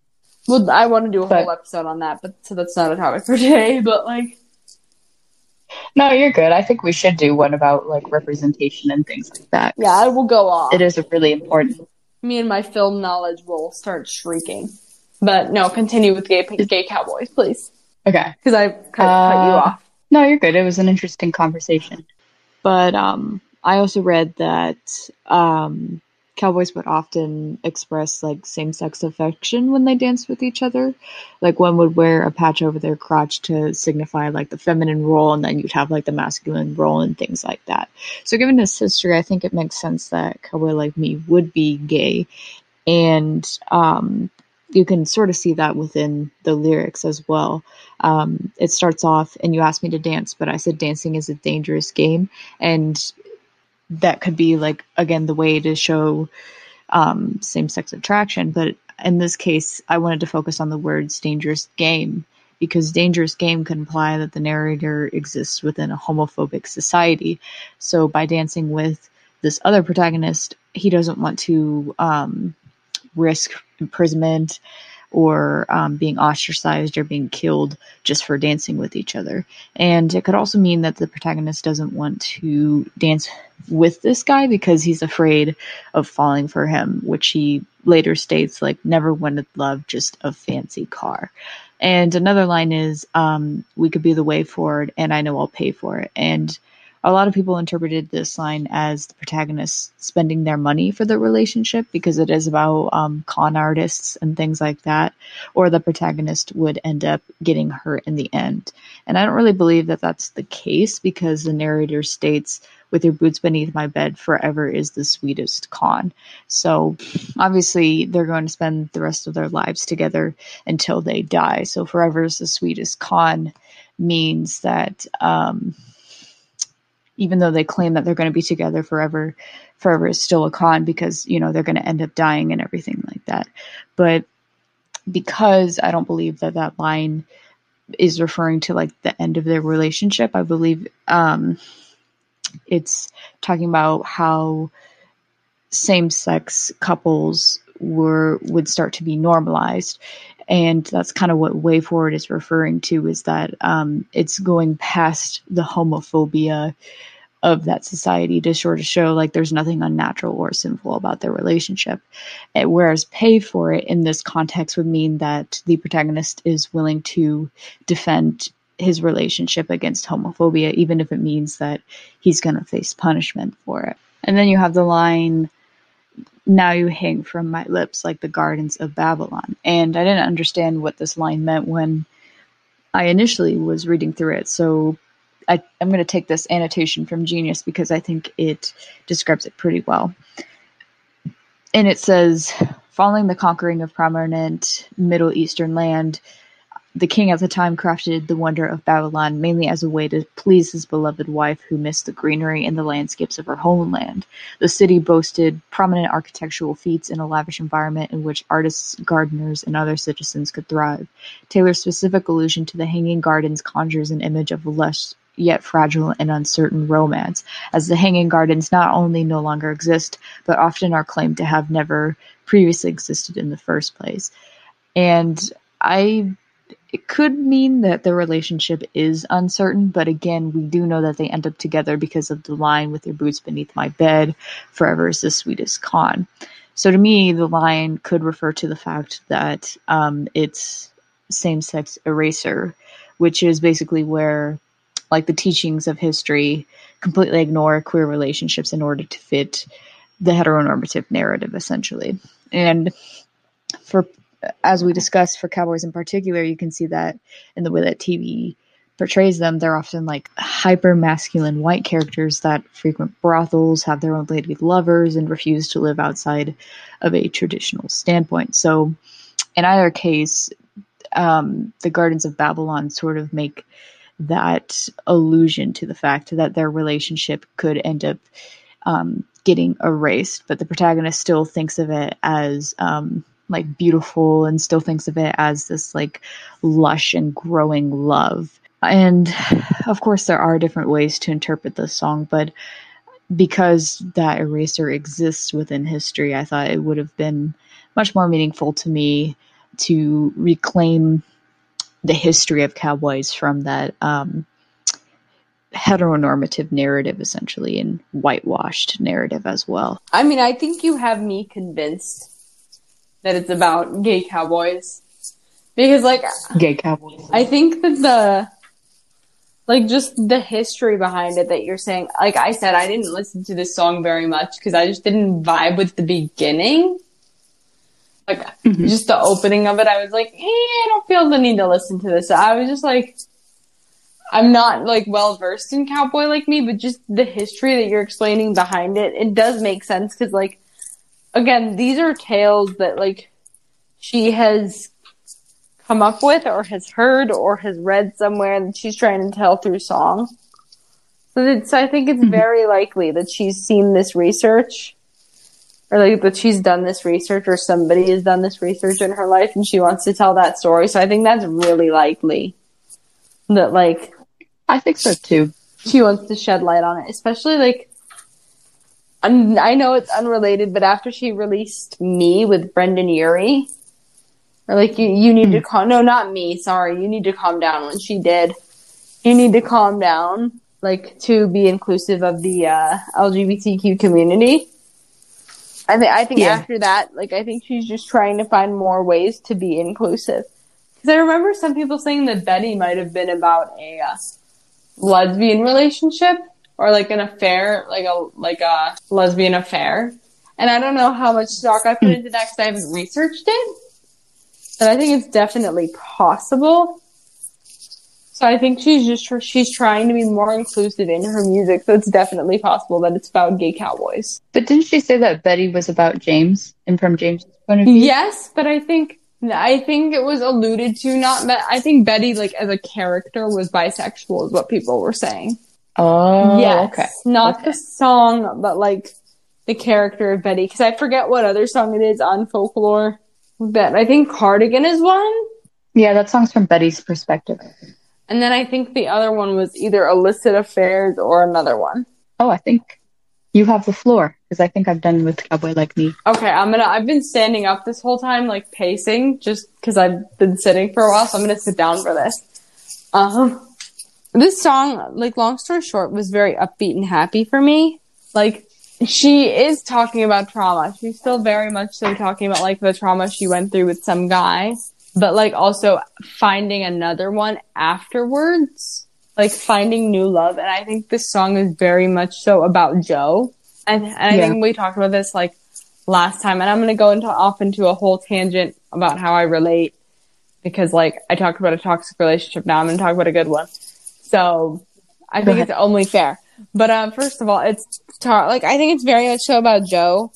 Well, I want to do a but, whole episode on that, but so that's not a topic for today. But like, no, you're good. I think we should do one about like representation and things like that. Yeah, I will go off. It is really important. Me and my film knowledge will start shrieking. But no, continue with gay gay cowboys, please. Okay, because I cut, uh, cut you off. No, you're good. It was an interesting conversation. But um, I also read that um, cowboys would often express like same sex affection when they danced with each other. Like one would wear a patch over their crotch to signify like the feminine role, and then you'd have like the masculine role and things like that. So, given this history, I think it makes sense that cowboy like me would be gay, and um, you can sort of see that within the lyrics as well. Um, it starts off, and you asked me to dance, but I said dancing is a dangerous game, and that could be like again the way to show um, same-sex attraction but in this case i wanted to focus on the words dangerous game because dangerous game could imply that the narrator exists within a homophobic society so by dancing with this other protagonist he doesn't want to um, risk imprisonment or um, being ostracized or being killed just for dancing with each other. And it could also mean that the protagonist doesn't want to dance with this guy because he's afraid of falling for him, which he later states like never wanted love, just a fancy car. And another line is, um, "We could be the way forward, and I know I'll pay for it." And a lot of people interpreted this line as the protagonist spending their money for the relationship because it is about um, con artists and things like that, or the protagonist would end up getting hurt in the end. And I don't really believe that that's the case because the narrator states, with your boots beneath my bed forever is the sweetest con. So obviously they're going to spend the rest of their lives together until they die. So forever is the sweetest con means that um, even though they claim that they're going to be together forever, forever is still a con because, you know, they're going to end up dying and everything like that. But because I don't believe that that line is referring to like the end of their relationship, I believe um, it's talking about how same sex couples were would start to be normalized and that's kind of what way forward is referring to is that um, it's going past the homophobia of that society to sort of show like there's nothing unnatural or sinful about their relationship. And whereas pay for it in this context would mean that the protagonist is willing to defend his relationship against homophobia even if it means that he's going to face punishment for it. And then you have the line now you hang from my lips like the gardens of Babylon. And I didn't understand what this line meant when I initially was reading through it. So I, am going to take this annotation from Genius because I think it describes it pretty well. And it says, following the conquering of prominent Middle Eastern land, the king at the time crafted the wonder of Babylon mainly as a way to please his beloved wife who missed the greenery and the landscapes of her homeland. The city boasted prominent architectural feats in a lavish environment in which artists, gardeners, and other citizens could thrive. Taylor's specific allusion to the Hanging Gardens conjures an image of a lush yet fragile and uncertain romance, as the Hanging Gardens not only no longer exist, but often are claimed to have never previously existed in the first place. And I it could mean that the relationship is uncertain, but again, we do know that they end up together because of the line with your boots beneath my bed, forever is the sweetest con. So to me, the line could refer to the fact that um, it's same sex eraser, which is basically where like the teachings of history completely ignore queer relationships in order to fit the heteronormative narrative essentially and for as we discussed for cowboys in particular you can see that in the way that tv portrays them they're often like hyper masculine white characters that frequent brothels have their own lady lovers and refuse to live outside of a traditional standpoint. So in either case um, the gardens of babylon sort of make that allusion to the fact that their relationship could end up um, getting erased, but the protagonist still thinks of it as um, like beautiful and still thinks of it as this like lush and growing love. And of course, there are different ways to interpret this song, but because that eraser exists within history, I thought it would have been much more meaningful to me to reclaim the history of cowboys from that um, heteronormative narrative, essentially, and whitewashed narrative as well. I mean, I think you have me convinced that it's about gay cowboys because, like, gay cowboys. I think that the like just the history behind it that you're saying like i said i didn't listen to this song very much because i just didn't vibe with the beginning like mm-hmm. just the opening of it, I was like, hey, I don't feel the need to listen to this. I was just like, I'm not like well versed in cowboy like me, but just the history that you're explaining behind it, it does make sense because like, again, these are tales that like she has come up with or has heard or has read somewhere that she's trying to tell through song. So it's, I think it's mm-hmm. very likely that she's seen this research or like that she's done this research or somebody has done this research in her life and she wants to tell that story. So I think that's really likely that like I think so too. She wants to shed light on it, especially like I know it's unrelated, but after she released me with Brendon Urie, like you, you need to hmm. calm. No, not me. Sorry, you need to calm down. When she did, you need to calm down, like to be inclusive of the uh, LGBTQ community. I think I think yeah. after that, like I think she's just trying to find more ways to be inclusive. Because I remember some people saying that Betty might have been about a uh, lesbian relationship or like an affair, like a like a lesbian affair. And I don't know how much stock I put hmm. into that because I haven't researched it. But I think it's definitely possible. So I think she's just she's trying to be more inclusive in her music. So it's definitely possible that it's about gay cowboys. But didn't she say that Betty was about James and from James's point of view? Yes, but I think I think it was alluded to. Not that I think Betty, like as a character, was bisexual, is what people were saying. Oh, yes, okay. Not okay. the song, but like the character of Betty. Because I forget what other song it is on folklore. But I think Cardigan is one. Yeah, that song's from Betty's perspective. And then I think the other one was either illicit affairs or another one. Oh, I think you have the floor because I think I've done with Cowboy Like Me. Okay, I'm gonna. I've been standing up this whole time, like pacing, just because I've been sitting for a while. So I'm gonna sit down for this. Um, this song, like long story short, was very upbeat and happy for me. Like she is talking about trauma. She's still very much so talking about like the trauma she went through with some guy but like also finding another one afterwards, like finding new love. And I think this song is very much so about Joe. And, and I yeah. think we talked about this like last time, and I'm going to go into off into a whole tangent about how I relate because like I talked about a toxic relationship. Now I'm going to talk about a good one. So I think it's only fair. But um, first of all, it's tar- like I think it's very much so about Joe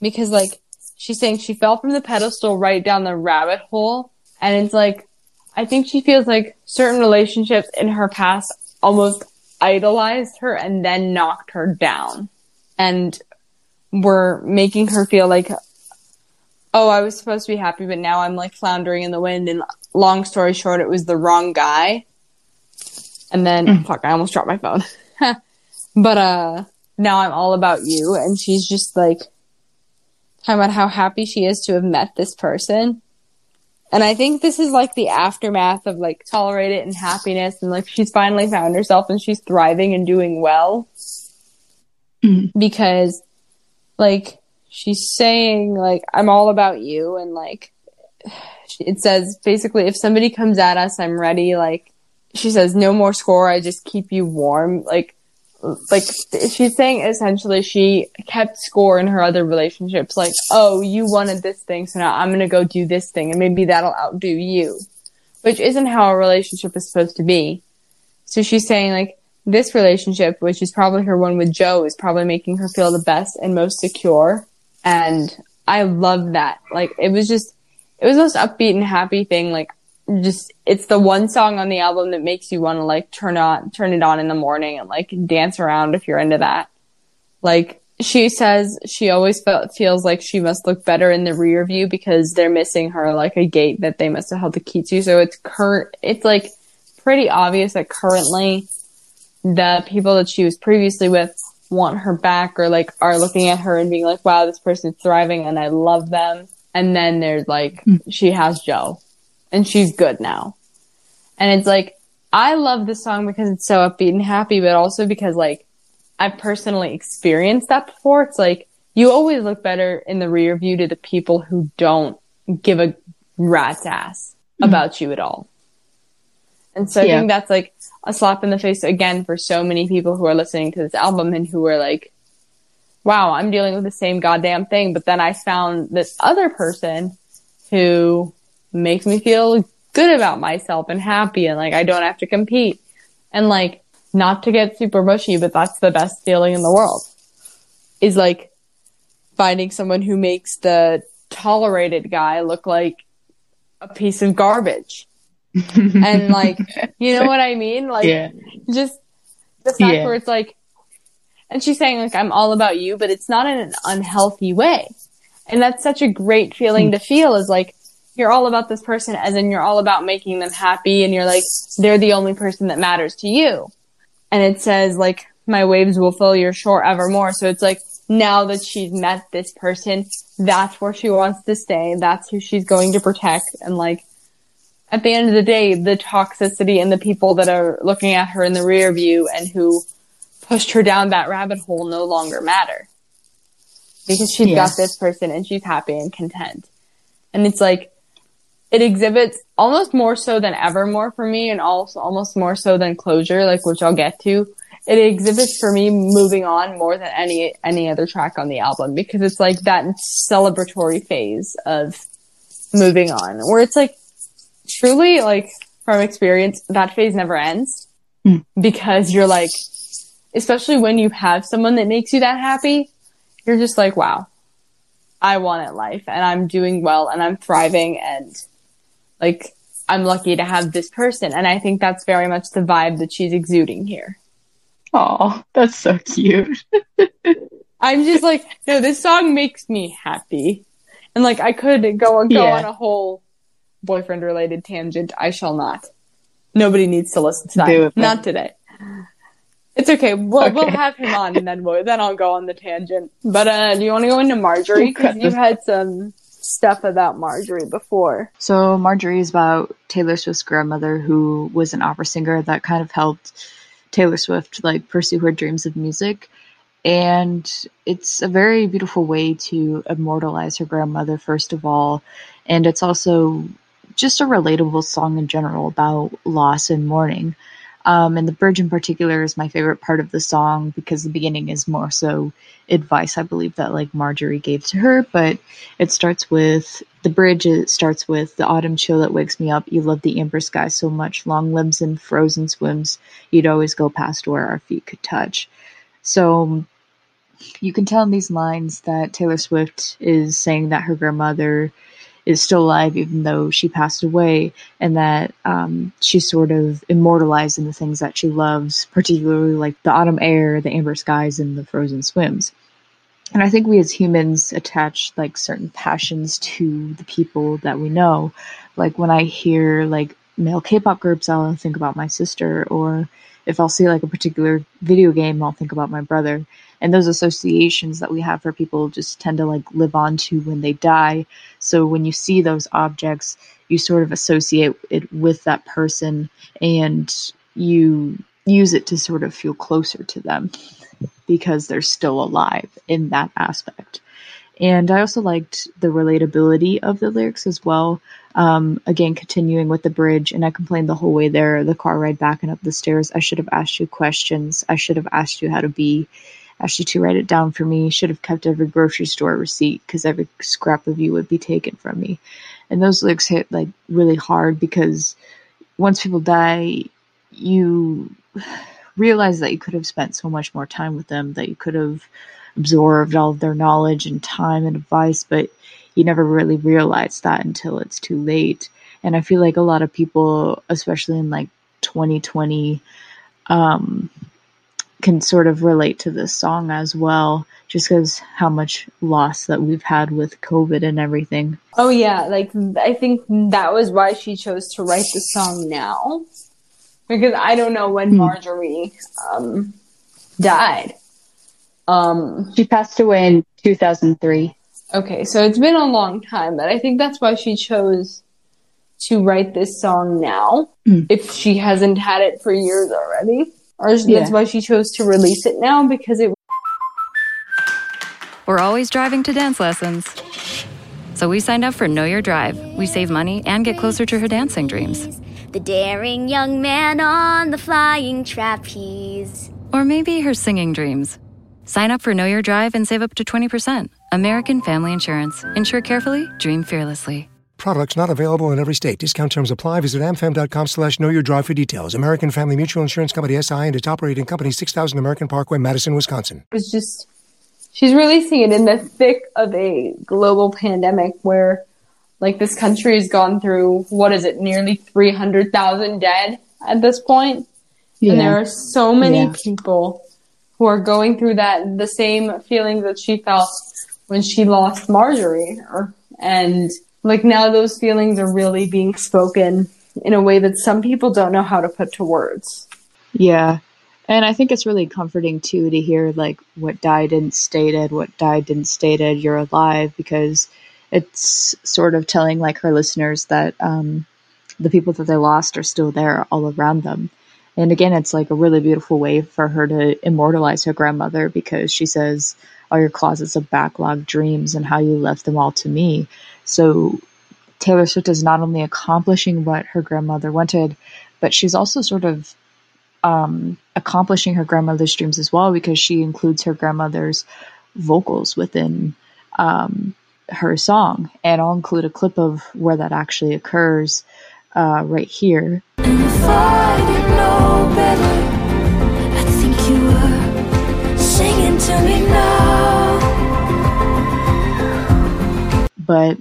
because like she's saying she fell from the pedestal right down the rabbit hole. And it's like, I think she feels like certain relationships in her past almost idolized her and then knocked her down and were making her feel like, oh, I was supposed to be happy, but now I'm like floundering in the wind. And long story short, it was the wrong guy. And then, mm. fuck, I almost dropped my phone. but, uh, now I'm all about you. And she's just like, talking about how happy she is to have met this person. And I think this is like the aftermath of like tolerate it and happiness and like she's finally found herself and she's thriving and doing well. Mm-hmm. Because like she's saying like I'm all about you and like it says basically if somebody comes at us I'm ready like she says no more score. I just keep you warm. Like like she's saying essentially she kept score in her other relationships. Like oh you wanted this thing so now I'm going to go do this thing and maybe that'll outdo you which isn't how a relationship is supposed to be. So she's saying like this relationship which is probably her one with Joe is probably making her feel the best and most secure. And I love that. Like it was just it was most upbeat and happy thing like just it's the one song on the album that makes you want to like turn on turn it on in the morning and like dance around if you're into that. Like she says she always felt feels like she must look better in the rear view because they're missing her like a gate that they must have held the key to. So it's current it's like pretty obvious that currently the people that she was previously with want her back or like are looking at her and being like, wow, this person's thriving and I love them. And then there's like, mm. she has Joe and she's good now. And it's like, I love this song because it's so upbeat and happy, but also because like I've personally experienced that before. It's like you always look better in the rear view to the people who don't give a rat's ass mm-hmm. about you at all. And so yeah. I think that's like a slap in the face again for so many people who are listening to this album and who are like, wow, I'm dealing with the same goddamn thing. But then I found this other person who makes me feel good about myself and happy and like I don't have to compete. And like, not to get super mushy, but that's the best feeling in the world. Is like finding someone who makes the tolerated guy look like a piece of garbage. and like, you know what I mean? Like, yeah. just the fact yeah. where it's like, and she's saying like, I'm all about you, but it's not in an unhealthy way. And that's such a great feeling hmm. to feel is like, you're all about this person as in you're all about making them happy and you're like, they're the only person that matters to you. And it says like, my waves will fill your shore evermore. So it's like, now that she's met this person, that's where she wants to stay. That's who she's going to protect. And like, at the end of the day, the toxicity and the people that are looking at her in the rear view and who pushed her down that rabbit hole no longer matter. Because she's yeah. got this person and she's happy and content. And it's like, it exhibits almost more so than Evermore for me and also almost more so than Closure, like which I'll get to. It exhibits for me moving on more than any any other track on the album because it's like that celebratory phase of moving on where it's like truly like from experience that phase never ends mm. because you're like especially when you have someone that makes you that happy you're just like wow I want it life and I'm doing well and I'm thriving and like I'm lucky to have this person. And I think that's very much the vibe that she's exuding here. Oh, that's so cute. I'm just like, no, this song makes me happy. And like I could go go yeah. on a whole boyfriend related tangent. I shall not. Nobody needs to listen to that. Not today. It's okay. We'll okay. we'll have him on and then we'll, then I'll go on the tangent. But uh do you want to go into Marjorie? Because you had some stuff about Marjorie before. So Marjorie is about Taylor Swift's grandmother who was an opera singer that kind of helped Taylor Swift like pursue her dreams of music. And it's a very beautiful way to immortalize her grandmother, first of all. And it's also just a relatable song in general about loss and mourning. Um, and the bridge in particular is my favorite part of the song because the beginning is more so advice I believe that like Marjorie gave to her, but it starts with the bridge. It starts with the autumn chill that wakes me up. You love the amber sky so much, long limbs and frozen swims. You'd always go past where our feet could touch. So you can tell in these lines that Taylor Swift is saying that her grandmother is still alive even though she passed away, and that um, she's sort of immortalized in the things that she loves, particularly like the autumn air, the amber skies, and the frozen swims. And I think we as humans attach like certain passions to the people that we know. Like when I hear like male K-pop groups, I'll think about my sister, or if I'll see like a particular video game, I'll think about my brother and those associations that we have for people just tend to like live on to when they die so when you see those objects you sort of associate it with that person and you use it to sort of feel closer to them because they're still alive in that aspect And I also liked the relatability of the lyrics as well. Um, again, continuing with the bridge, and I complained the whole way there, the car ride back and up the stairs. I should have asked you questions. I should have asked you how to be. You to write it down for me. Should have kept every grocery store receipt because every scrap of you would be taken from me. And those lyrics hit like really hard because once people die, you realize that you could have spent so much more time with them, that you could have absorbed all of their knowledge and time and advice, but you never really realize that until it's too late. And I feel like a lot of people, especially in like 2020, um, can sort of relate to this song as well, just because how much loss that we've had with COVID and everything. Oh, yeah. Like, I think that was why she chose to write the song now. Because I don't know when hmm. Marjorie um, died. Um, she passed away in 2003. Okay, so it's been a long time, but I think that's why she chose to write this song now, mm. if she hasn't had it for years already. Or yeah. that's why she chose to release it now because it. We're always driving to dance lessons. So we signed up for Know Your Drive. We save money and get closer to her dancing dreams. The daring young man on the flying trapeze. Or maybe her singing dreams. Sign up for Know Your Drive and save up to 20%. American Family Insurance. Insure carefully, dream fearlessly. Products not available in every state. Discount terms apply. Visit amfam.com slash know your drive for details. American Family Mutual Insurance Company SI and its operating company 6000 American Parkway, Madison, Wisconsin. It's just, she's releasing it in the thick of a global pandemic where like this country has gone through, what is it, nearly 300,000 dead at this point? Yeah. And there are so many yeah. people who are going through that the same feelings that she felt when she lost Marjorie or, and like now those feelings are really being spoken in a way that some people don't know how to put to words. Yeah. And I think it's really comforting too to hear like what died didn't stated, what died didn't stated, you're alive because it's sort of telling like her listeners that um, the people that they lost are still there all around them. And again, it's like a really beautiful way for her to immortalize her grandmother because she says, All your closets of backlogged dreams and how you left them all to me. So Taylor Swift is not only accomplishing what her grandmother wanted, but she's also sort of um, accomplishing her grandmother's dreams as well because she includes her grandmother's vocals within um, her song. And I'll include a clip of where that actually occurs uh, right here. But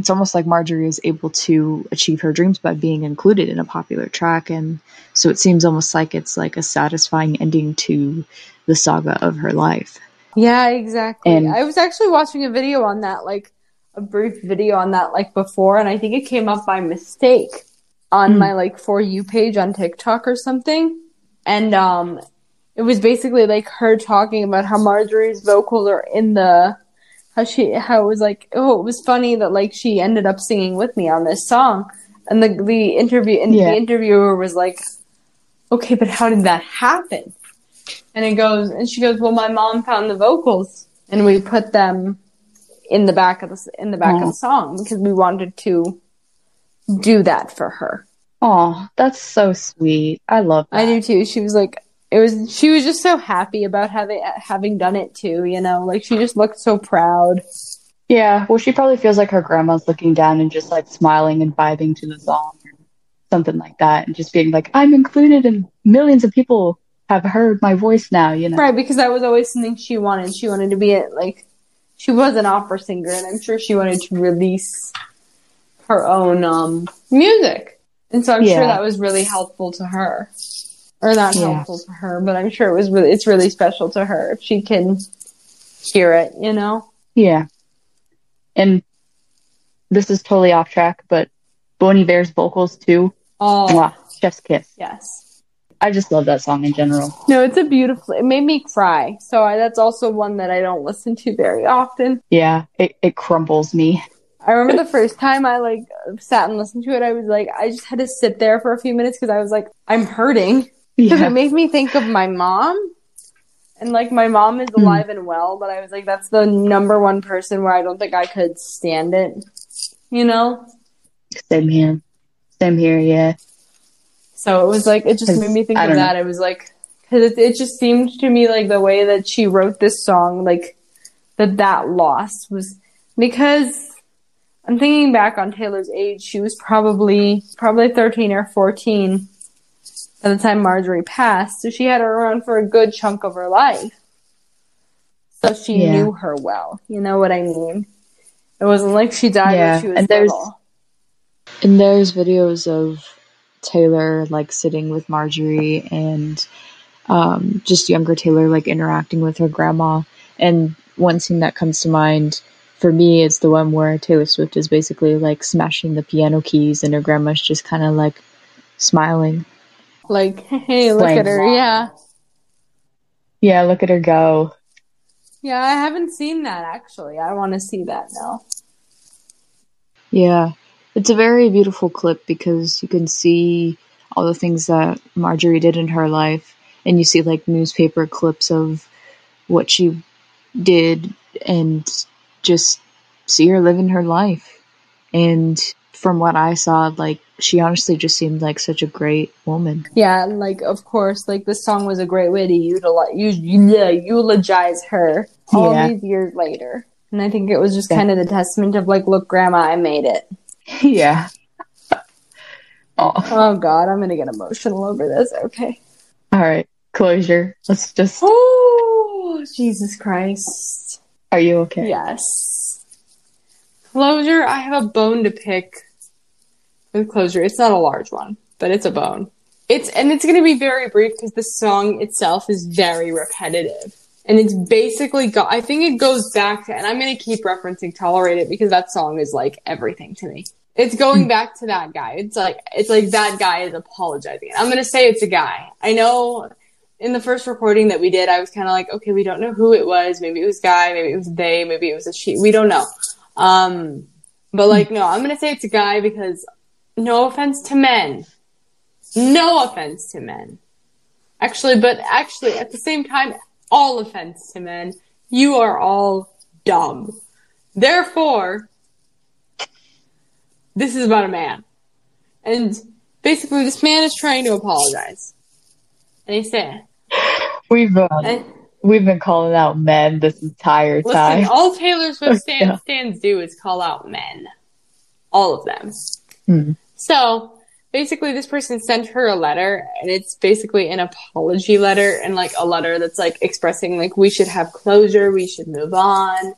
it's almost like Marjorie is able to achieve her dreams by being included in a popular track. And so it seems almost like it's like a satisfying ending to the saga of her life. Yeah, exactly. And I was actually watching a video on that, like a brief video on that, like before, and I think it came up by mistake on mm. my like for you page on TikTok or something. And um it was basically like her talking about how Marjorie's vocals are in the how she how it was like oh it was funny that like she ended up singing with me on this song and the the interview and yeah. the interviewer was like okay but how did that happen and it goes and she goes well my mom found the vocals and we put them in the back of the in the back of the song because we wanted to do that for her. Oh, that's so sweet. I love that. I do too. She was like, it was, she was just so happy about having, having done it too, you know, like she just looked so proud. Yeah. Well, she probably feels like her grandma's looking down and just like smiling and vibing to the song or something like that. And just being like, I'm included and millions of people have heard my voice now, you know? Right. Because that was always something she wanted. She wanted to be it like, she was an opera singer and I'm sure she wanted to release her own um, music. And so I'm yeah. sure that was really helpful to her. Or not yeah. helpful to her, but I'm sure it was really it's really special to her if she can hear it, you know? Yeah. And this is totally off track, but Bon Iver's vocals too. Oh, Mwah, chef's kiss. Yes. I just love that song in general. No, it's a beautiful. It made me cry. So I, that's also one that I don't listen to very often. Yeah, it it crumbles me. I remember the first time I like sat and listened to it, I was like, I just had to sit there for a few minutes because I was like, I'm hurting. Because yeah. it made me think of my mom And like my mom is hmm. alive and well, but I was like, that's the number one person where I don't think I could stand it. You know? Same here. Same here, yeah. So it was like it just made me think of that. It was like because it, it just seemed to me like the way that she wrote this song, like that that loss was because I'm thinking back on Taylor's age. She was probably probably 13 or 14 by the time Marjorie passed, so she had her around for a good chunk of her life. So she Yeah. knew her well. You know what I mean? It wasn't like she died Yeah, when she was and there's- little. And there's videos of Taylor like sitting with Marjorie and um, just younger Taylor like interacting with her grandma. And one scene that comes to mind for me is the one where Taylor Swift is basically like smashing the piano keys and her grandma's just kind of like smiling. Like, hey, look at her. Yeah. Yeah, look at her go. Yeah, I haven't seen that actually. I want to see that now. Yeah. It's a very beautiful clip because you can see all the things that Marjorie did in her life and you see like newspaper clips of what she did and just see her living her life. And from what I saw, like she honestly just seemed like such a great woman. Yeah, like of course, like this song was a great way to utilize, yeah, eulogize her all Yeah. these years later. And I think it was just kind of the testament of like, look, Grandma, I made it. yeah. Oh, Oh God, I'm gonna get emotional over this. Okay. all right. Closure. Let's just. Oh Jesus Christ. Are you okay? Yes. Closure. I have a bone to pick with closure. It's not a large one, but it's a bone. It's and it's going to be very brief because the song itself is very repetitive, and it's basically go- I think it goes back to, and I'm going to keep referencing "Tolerate It" because that song is like everything to me. It's going back to that guy. It's like it's like that guy is apologizing. I'm going to say it's a guy. I know in the first recording that we did, I was kind of like, okay, we don't know who it was. Maybe it was guy, maybe it was they, maybe it was a she. We don't know. Um, but like, no, I'm gonna say it's a guy because no offense to men, no offense to men. Actually, but actually, at the same time, all offense to men. You are all dumb. Therefore, this is about a man. And basically, this man is trying to apologize. And he said, We've um, and, we've been calling out men this entire Listen, time. all Taylor Swift stand, Yeah. stands do is call out men. All of them. Hmm. So, basically, this person sent her a letter, and it's basically an apology letter, and like a letter that's like expressing like we should have closure, we should move on,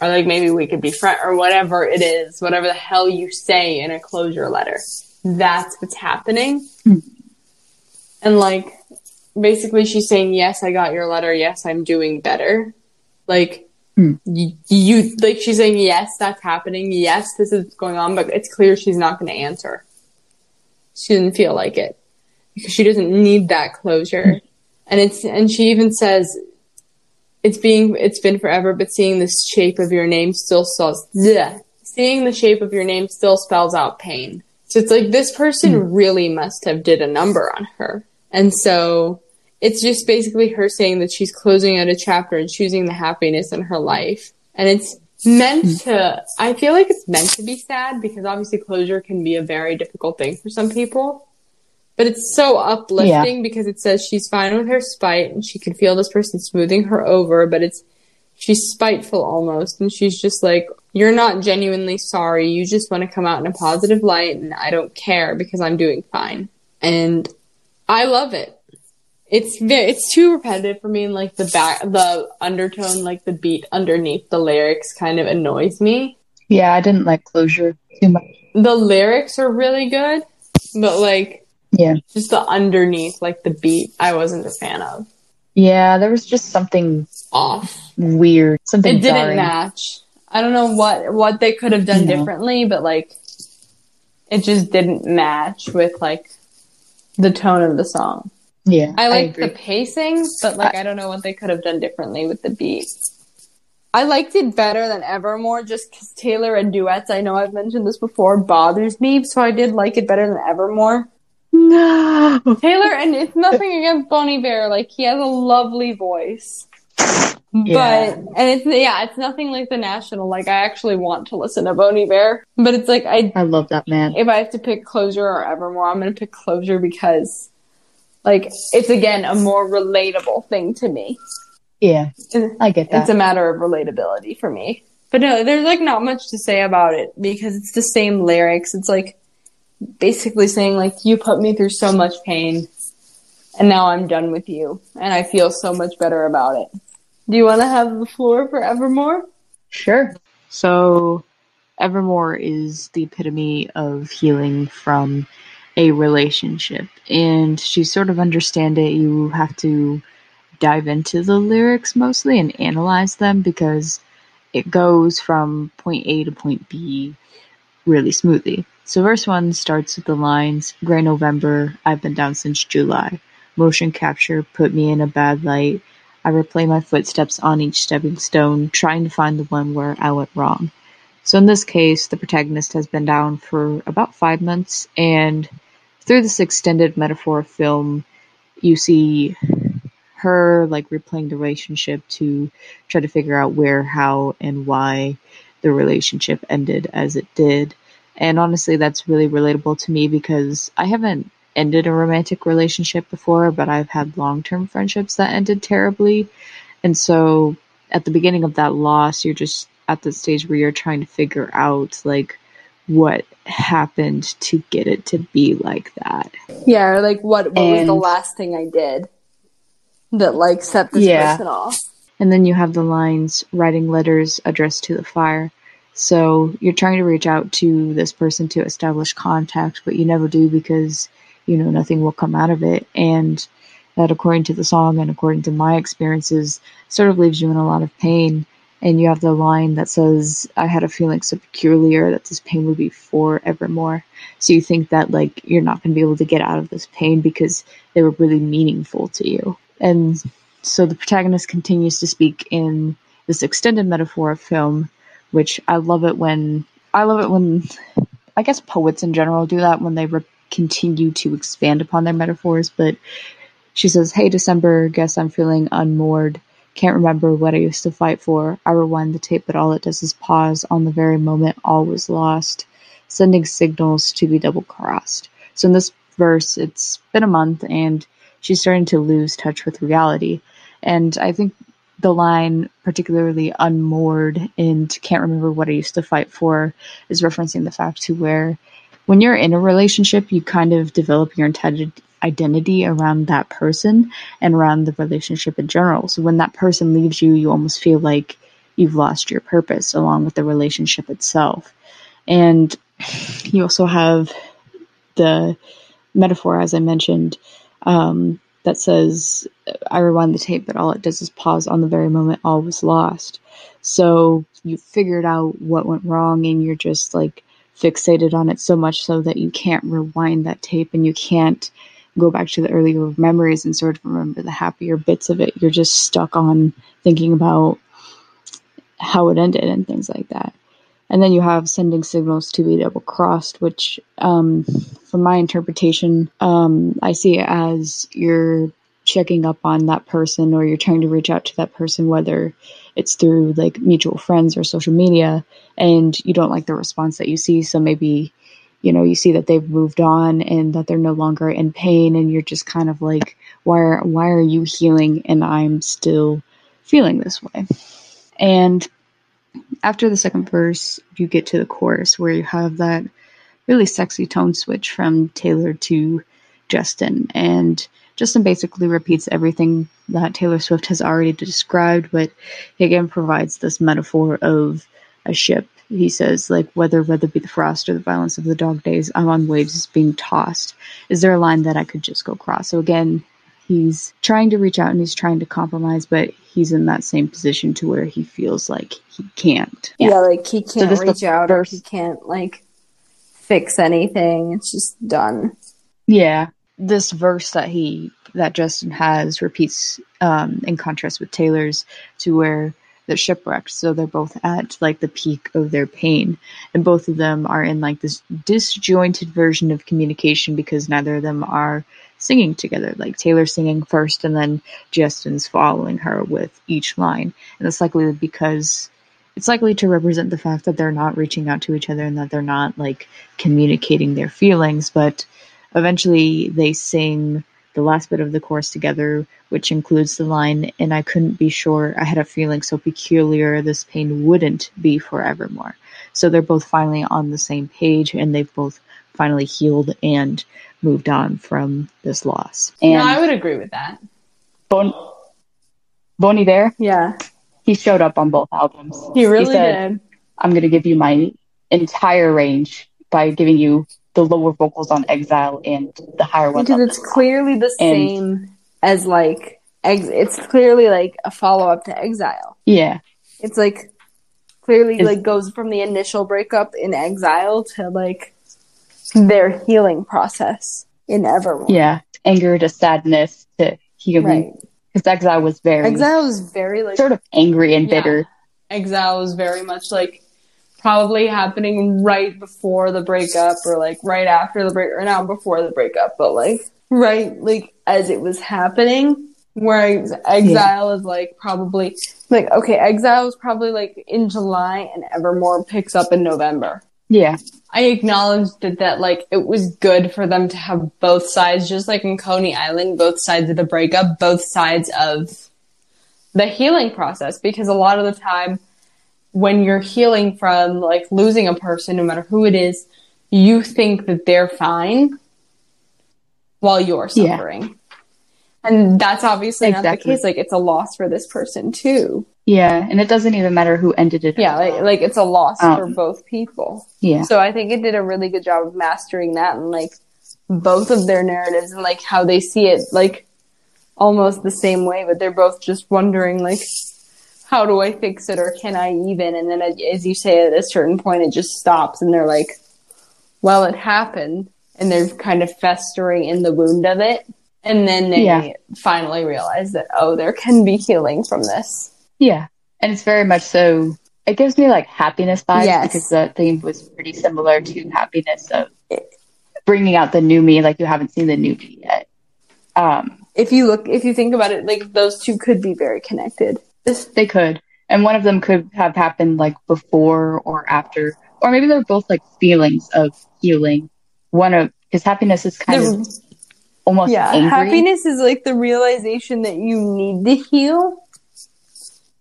or like maybe we could be friends, or whatever it is, whatever the hell you say in a closure letter. That's what's happening. Hmm. And like, basically, she's saying, "Yes, I got your letter. Yes, I'm doing better." Like, you, you like she's saying, "Yes, that's happening. Yes, this is going on," but it's clear she's not going to answer. She didn't feel like it because she doesn't need that closure. And it's and she even says, "It's being it's been forever, but seeing the shape of your name still spells bleh. seeing the shape of your name still spells out pain." So it's like this person hmm. really must have did a number on her. And so it's just basically her saying that she's closing out a chapter and choosing the happiness in her life. And it's meant to, I feel like it's meant to be sad because obviously closure can be a very difficult thing for some people. But it's so uplifting because it says she's fine with her spite and she can feel this person smoothing her over, but it's, she's spiteful almost. And she's just like, you're not genuinely sorry. You just want to come out in a positive light and I don't care because I'm doing fine. And I love it. It's ve- it's too repetitive for me and like the back the undertone like the beat underneath the lyrics kind of annoys me. Yeah, I didn't like closure too much. The lyrics are really good, but like Yeah. just the underneath like the beat I wasn't a fan of. Yeah, there was just something Off. weird. Something It didn't jarring. match. I don't know what what they could have done No. differently, but like it just didn't match with like the tone of the song. Yeah, I like the pacing, but like I don't know what they could have done differently with the beat. I liked it better than Evermore just because Taylor and duets, I know I've mentioned this before, bothers me, so I did like it better than Evermore. No. Taylor, and it's nothing against Bon Iver. Like he has a lovely voice, Yeah. but and it's yeah, it's nothing like the National. Like I actually want to listen to Bon Iver, but it's like I I love that man. if I have to pick Closure or Evermore, I'm gonna pick Closure because like it's again a more relatable thing to me. Yeah, I get that. It's a matter of relatability for me. But no, there's like not much to say about it because it's the same lyrics. It's like basically saying like you put me through so much pain and now I'm done with you and I feel so much better about it. Do you want to have the floor for Evermore? sure. So, Evermore is the epitome of healing from a relationship. And to sort of understand it, you have to dive into the lyrics mostly and analyze them because it goes from point A to point B really smoothly. So, verse one starts with the lines Gray November, I've been down since July. Motion capture put me in a bad light. I replay my footsteps on each stepping stone, trying to find the one where I went wrong. So in this case, the protagonist has been down for about five months, and through this extended metaphor film, you see her like replaying the relationship to try to figure out where, how, and why the relationship ended as it did. And honestly, that's really relatable to me because I haven't ended a romantic relationship before, but I've had long term friendships that ended terribly. And so at the beginning of that loss, you're just at the stage where you're trying to figure out like what happened to get it to be like that. Yeah, or like what what was the last thing I did that like set this Yeah. person off? And then you have the lines writing letters addressed to the fire. So you're trying to reach out to this person to establish contact, but you never do because you know nothing will come out of it. And that, according to the song and according to my experiences, sort of leaves you in a lot of pain. And you have the line that says, I had a feeling so peculiar that this pain would be forevermore. So you think that like you're not going to be able to get out of this pain because they were really meaningful to you. And so the protagonist continues to speak in this extended metaphor of film, which I love it when I love it when I guess poets in general do that when they re- continue to expand upon their metaphors. But she says, "Hey December, guess I'm feeling unmoored. Can't remember what I used to fight for. I rewind the tape, but all it does is pause on the very moment all was lost, sending signals to be double crossed." So in this verse, it's been a month and she's starting to lose touch with reality. And I think the line, particularly unmoored and can't remember what I used to fight for, is referencing the fact to where when you're in a relationship, you kind of develop your intended identity around that person and around the relationship in general. So when that person leaves you, you almost feel like you've lost your purpose along with the relationship itself. And you also have the metaphor, as I mentioned, um, that says, I rewind the tape, but all it does is pause on the very moment all was lost. So you figured out what went wrong and you're just like fixated on it so much so that you can't rewind that tape and you can't go back to the earlier memories and sort of remember the happier bits of it. You're just stuck on thinking about how it ended and things like that. And then you have sending signals to be double crossed, which, um, from my interpretation, um, I see it as you're checking up on that person or you're trying to reach out to that person, whether it's through like mutual friends or social media, and you don't like the response that you see. So maybe, you know, you see that they've moved on and that they're no longer in pain, and you're just kind of like, why are, why are you healing and I'm still feeling this way? And after the second verse, you get to the chorus where you have that really sexy tone switch from Taylor to Justin. And Justin basically repeats everything that Taylor Swift has already described, but he again provides this metaphor of a ship. He says, like, whether whether be the frost or the violence of the dog days, I'm on waves being tossed. Is there a line that I could just go cross? So again, he's trying to reach out and he's trying to compromise, but he's in that same position to where he feels like he can't. Yeah, like he can't this reach the out or he can't like fix anything. It's just done. Yeah. this verse that he that Justin has repeats um, in contrast with Taylor's to where they're shipwrecked. So they're both at like the peak of their pain. And both of them are in like this disjointed version of communication because neither of them are singing together. Like Taylor singing first and then Justin's following her with each line. And it's likely because it's likely to represent the fact that they're not reaching out to each other and that they're not like communicating their feelings, but eventually they sing the last bit of the chorus together, which includes the line, and I couldn't be sure I had a feeling so peculiar this pain wouldn't be forevermore. So they're both finally on the same page and they've both finally healed and moved on from this loss. And no, I would agree with that. Bon- Bonnie there, Yeah, he showed up on both albums. he really said, did. I'm going to give you my entire range by giving you the lower vocals on Exile and the higher ones. Because it's clearly the And- same as like ex- it's clearly like a follow up to Exile. Yeah, It's like clearly Is- like goes from the initial breakup in Exile to like their healing process in Evermore. yeah. Anger to sadness to healing. Right. Because Exile was very Exile was very like sort of angry and Yeah. bitter. Exile was very much like probably happening right before the breakup or like right after the break or not before the breakup, but like right like as it was happening. Whereas Exile is like probably like okay, Exile is probably like in July and Evermore picks up in November. Yeah, I acknowledged that, that like it was good for them to have both sides, just like in Coney Island, both sides of the breakup, both sides of the healing process. Because a lot of the time, when you're healing from like losing a person, no matter who it is, you think that they're fine while you're Yeah. suffering. And that's obviously not the case. Like it's a loss for this person too. yeah. And it doesn't even matter who ended it. Yeah, like, like it's a loss Um, for both people. yeah. So I think it did a really good job of mastering that and like both of their narratives and like how they see it like almost the same way, but they're both just wondering like how do I fix it or can I even? And then as you say at a certain point it just stops and they're like, well, it happened and they're kind of festering in the wound of it. And then they Yeah. finally realize that, oh, there can be healing from this. Yeah. And it's very much so, it gives me like happiness vibes Yes. because the theme was pretty similar to happiness of bringing out the new me, like you haven't seen the new me yet. Um, If you look, if you think about it, like those two could be very connected. This, they could. And one of them could have happened like before or after, or maybe they're both like feelings of healing. One of, because happiness is kind The- of almost yeah angry. happiness is like the realization that you need to heal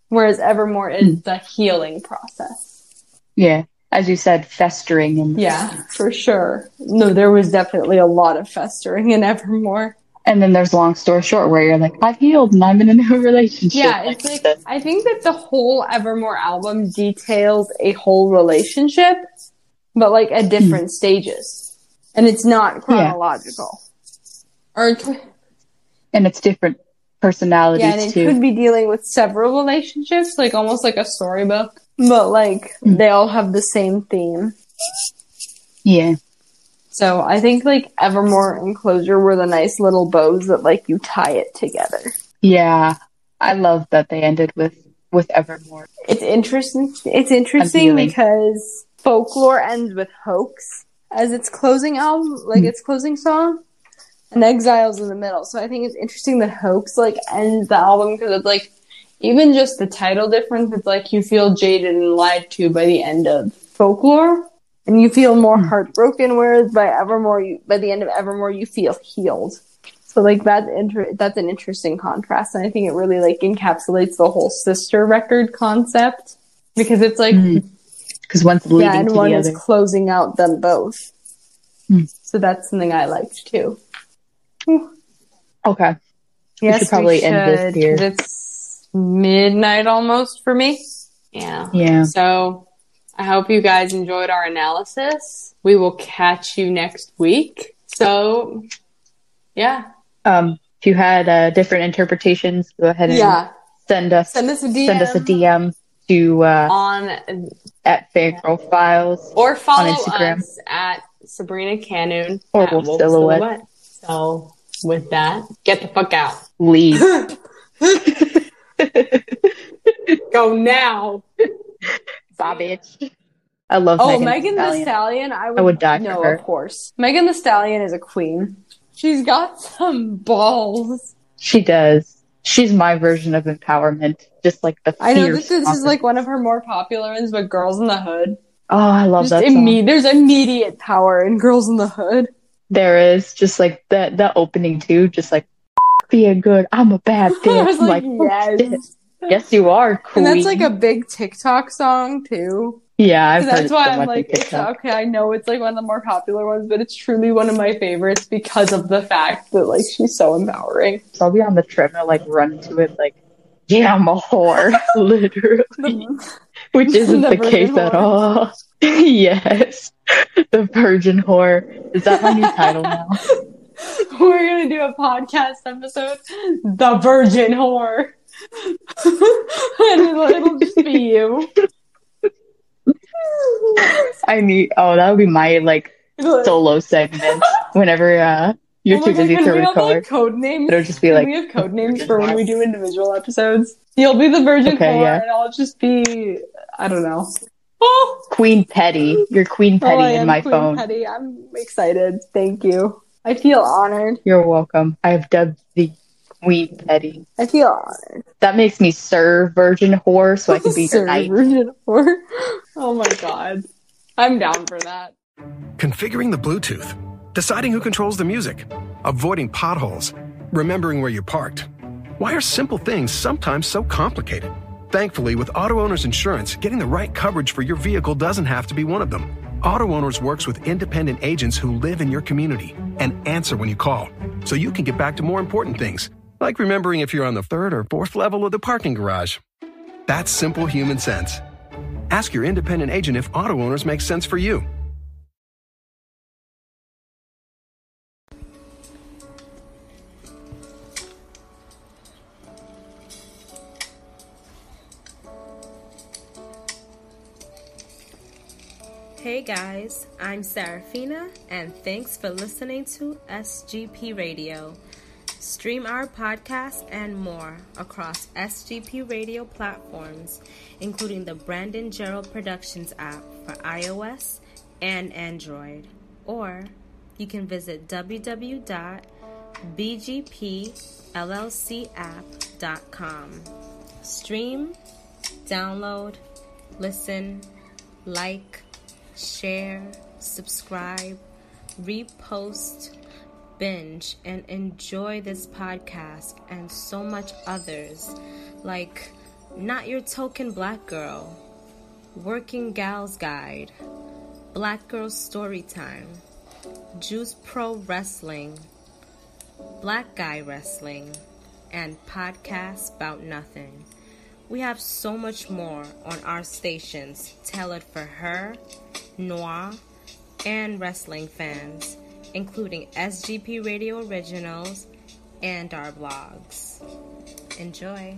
whereas evermore Hmm. is the healing process Yeah. As you said, festering and yeah for sure no there was definitely a lot of festering in evermore And then there's long story short where you're like, I've healed and I'm in a new relationship. yeah it's Like, like i think that the whole evermore album details a whole relationship but like at different hmm. stages and it's not chronological or tw- and it's different personalities Yeah, and it too. could be dealing with several relationships, like almost like a storybook. But like hmm. they all have the same theme. yeah. So I think like Evermore and Closure were the nice little bows that like you tie it together. Yeah. I love that they ended with with Evermore. It's interesting. It's interesting because Folklore ends with Hoax as its closing album, like hmm. its closing song, and Exiles in the middle. So I think it's interesting that Hoax like ends the album because it's like even just the title difference. It's like you feel jaded and lied to by the end of Folklore, and you feel more heartbroken. Whereas by Evermore, you, by the end of Evermore, you feel healed. So like that's inter- that's an interesting contrast, and I think it really like encapsulates the whole sister record concept because it's like Because one's leading yeah, and one is closing out them both. Hmm. So that's something I liked too. Okay. Yes, should probably end this should, It's midnight almost for me. Yeah. Yeah. So I hope you guys enjoyed our analysis. We will catch you next week. So yeah, Um if you had uh, different interpretations, go ahead and yeah. send us Send us a DM send us a DM to uh, on at Fangirl Files. or follow Instagram. us at Sabrina Kenoun Or Wolf Silhouette. So with that, get the fuck out. Leave. Go now. Bitch. I love Oh, Megan, Megan Thee Stallion. Stallion. I would, I would die for no, her. of course. Megan Thee Stallion is a queen. She's got some balls. She does. She's my version of empowerment. Just like the I know fierce this is like one of her more popular ones, but Girls in the Hood. Oh, I love Just that song. imme- there's immediate power in Girls in the Hood. There is just like that that opening too, just like being good. I'm a bad bitch. I was I'm like, oh, yes. Yes, you are. Queen. And that's like a big TikTok song too. yeah. I've heard that's why so I'm like, it's okay. I know it's like one of the more popular ones, but it's truly one of my favorites because of the fact that like she's so empowering. So I'll be on the treadmill, like run to it, like, yeah, I'm a whore, literally, which isn't The the, case at all. yes, the virgin whore. Is that my new title now? We're gonna do a podcast episode, The Virgin Whore. It'll, it'll just be you. I need. Oh, that would be my like solo segment. Whenever uh, you're Oh too God, busy to we have, like, code names? it'll just be like we have code names for when we do individual episodes? You'll be the Virgin Okay, Whore, yeah. and I'll just be I don't know. Oh, Queen Petty. You're Queen oh, Petty I in my Queen phone. Petty. I'm excited. Thank you. I feel honored. You're welcome. I've dubbed the Queen Petty. I feel honored. That makes me serve Virgin Whore, so I can be Sir your knight. Virgin Whore. Oh my god. I'm down for that. Configuring the Bluetooth, deciding who controls the music, avoiding potholes, remembering where you parked. Why are simple things sometimes so complicated? Thankfully, with Auto Owners Insurance, getting the right coverage for your vehicle doesn't have to be one of them. Auto Owners works with independent agents who live in your community and answer when you call, so you can get back to more important things, like remembering if you're on the third or fourth level of the parking garage. That's simple human sense. Ask your independent agent if Auto Owners make sense for you. Hey guys, I'm Serafina, and thanks for listening to SGP Radio. Stream our podcast and more across SGP Radio platforms, including the Brandon Gerald Productions app for iOS and Android. Or you can visit www.bgpllcapp.com. Stream, download, listen, like, share, subscribe, repost, binge, and enjoy this podcast and so much others like Not Your Token Black Girl, Working Gal's Guide, Black Girl Storytime, Juice Pro Wrestling, Black Guy Wrestling, and Podcasts About Nothing. We have so much more on our stations tailored for her, noir, and wrestling fans, including SGP Radio Originals and our blogs. Enjoy.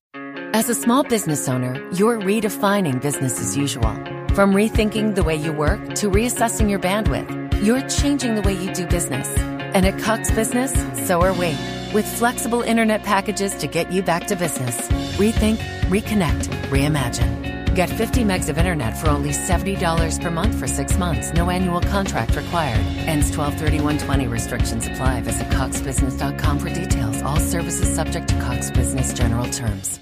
As a small business owner, you're redefining business as usual. From rethinking the way you work to reassessing your bandwidth, you're changing the way you do business. And at Cox Business, so are we. With flexible internet packages to get you back to business. Rethink, reconnect, reimagine. Get 50 megs of internet for only $70 per month for six months. No annual contract required. Ends 123120 restrictions apply. Visit coxbusiness.com for details. All services subject to Cox Business general terms.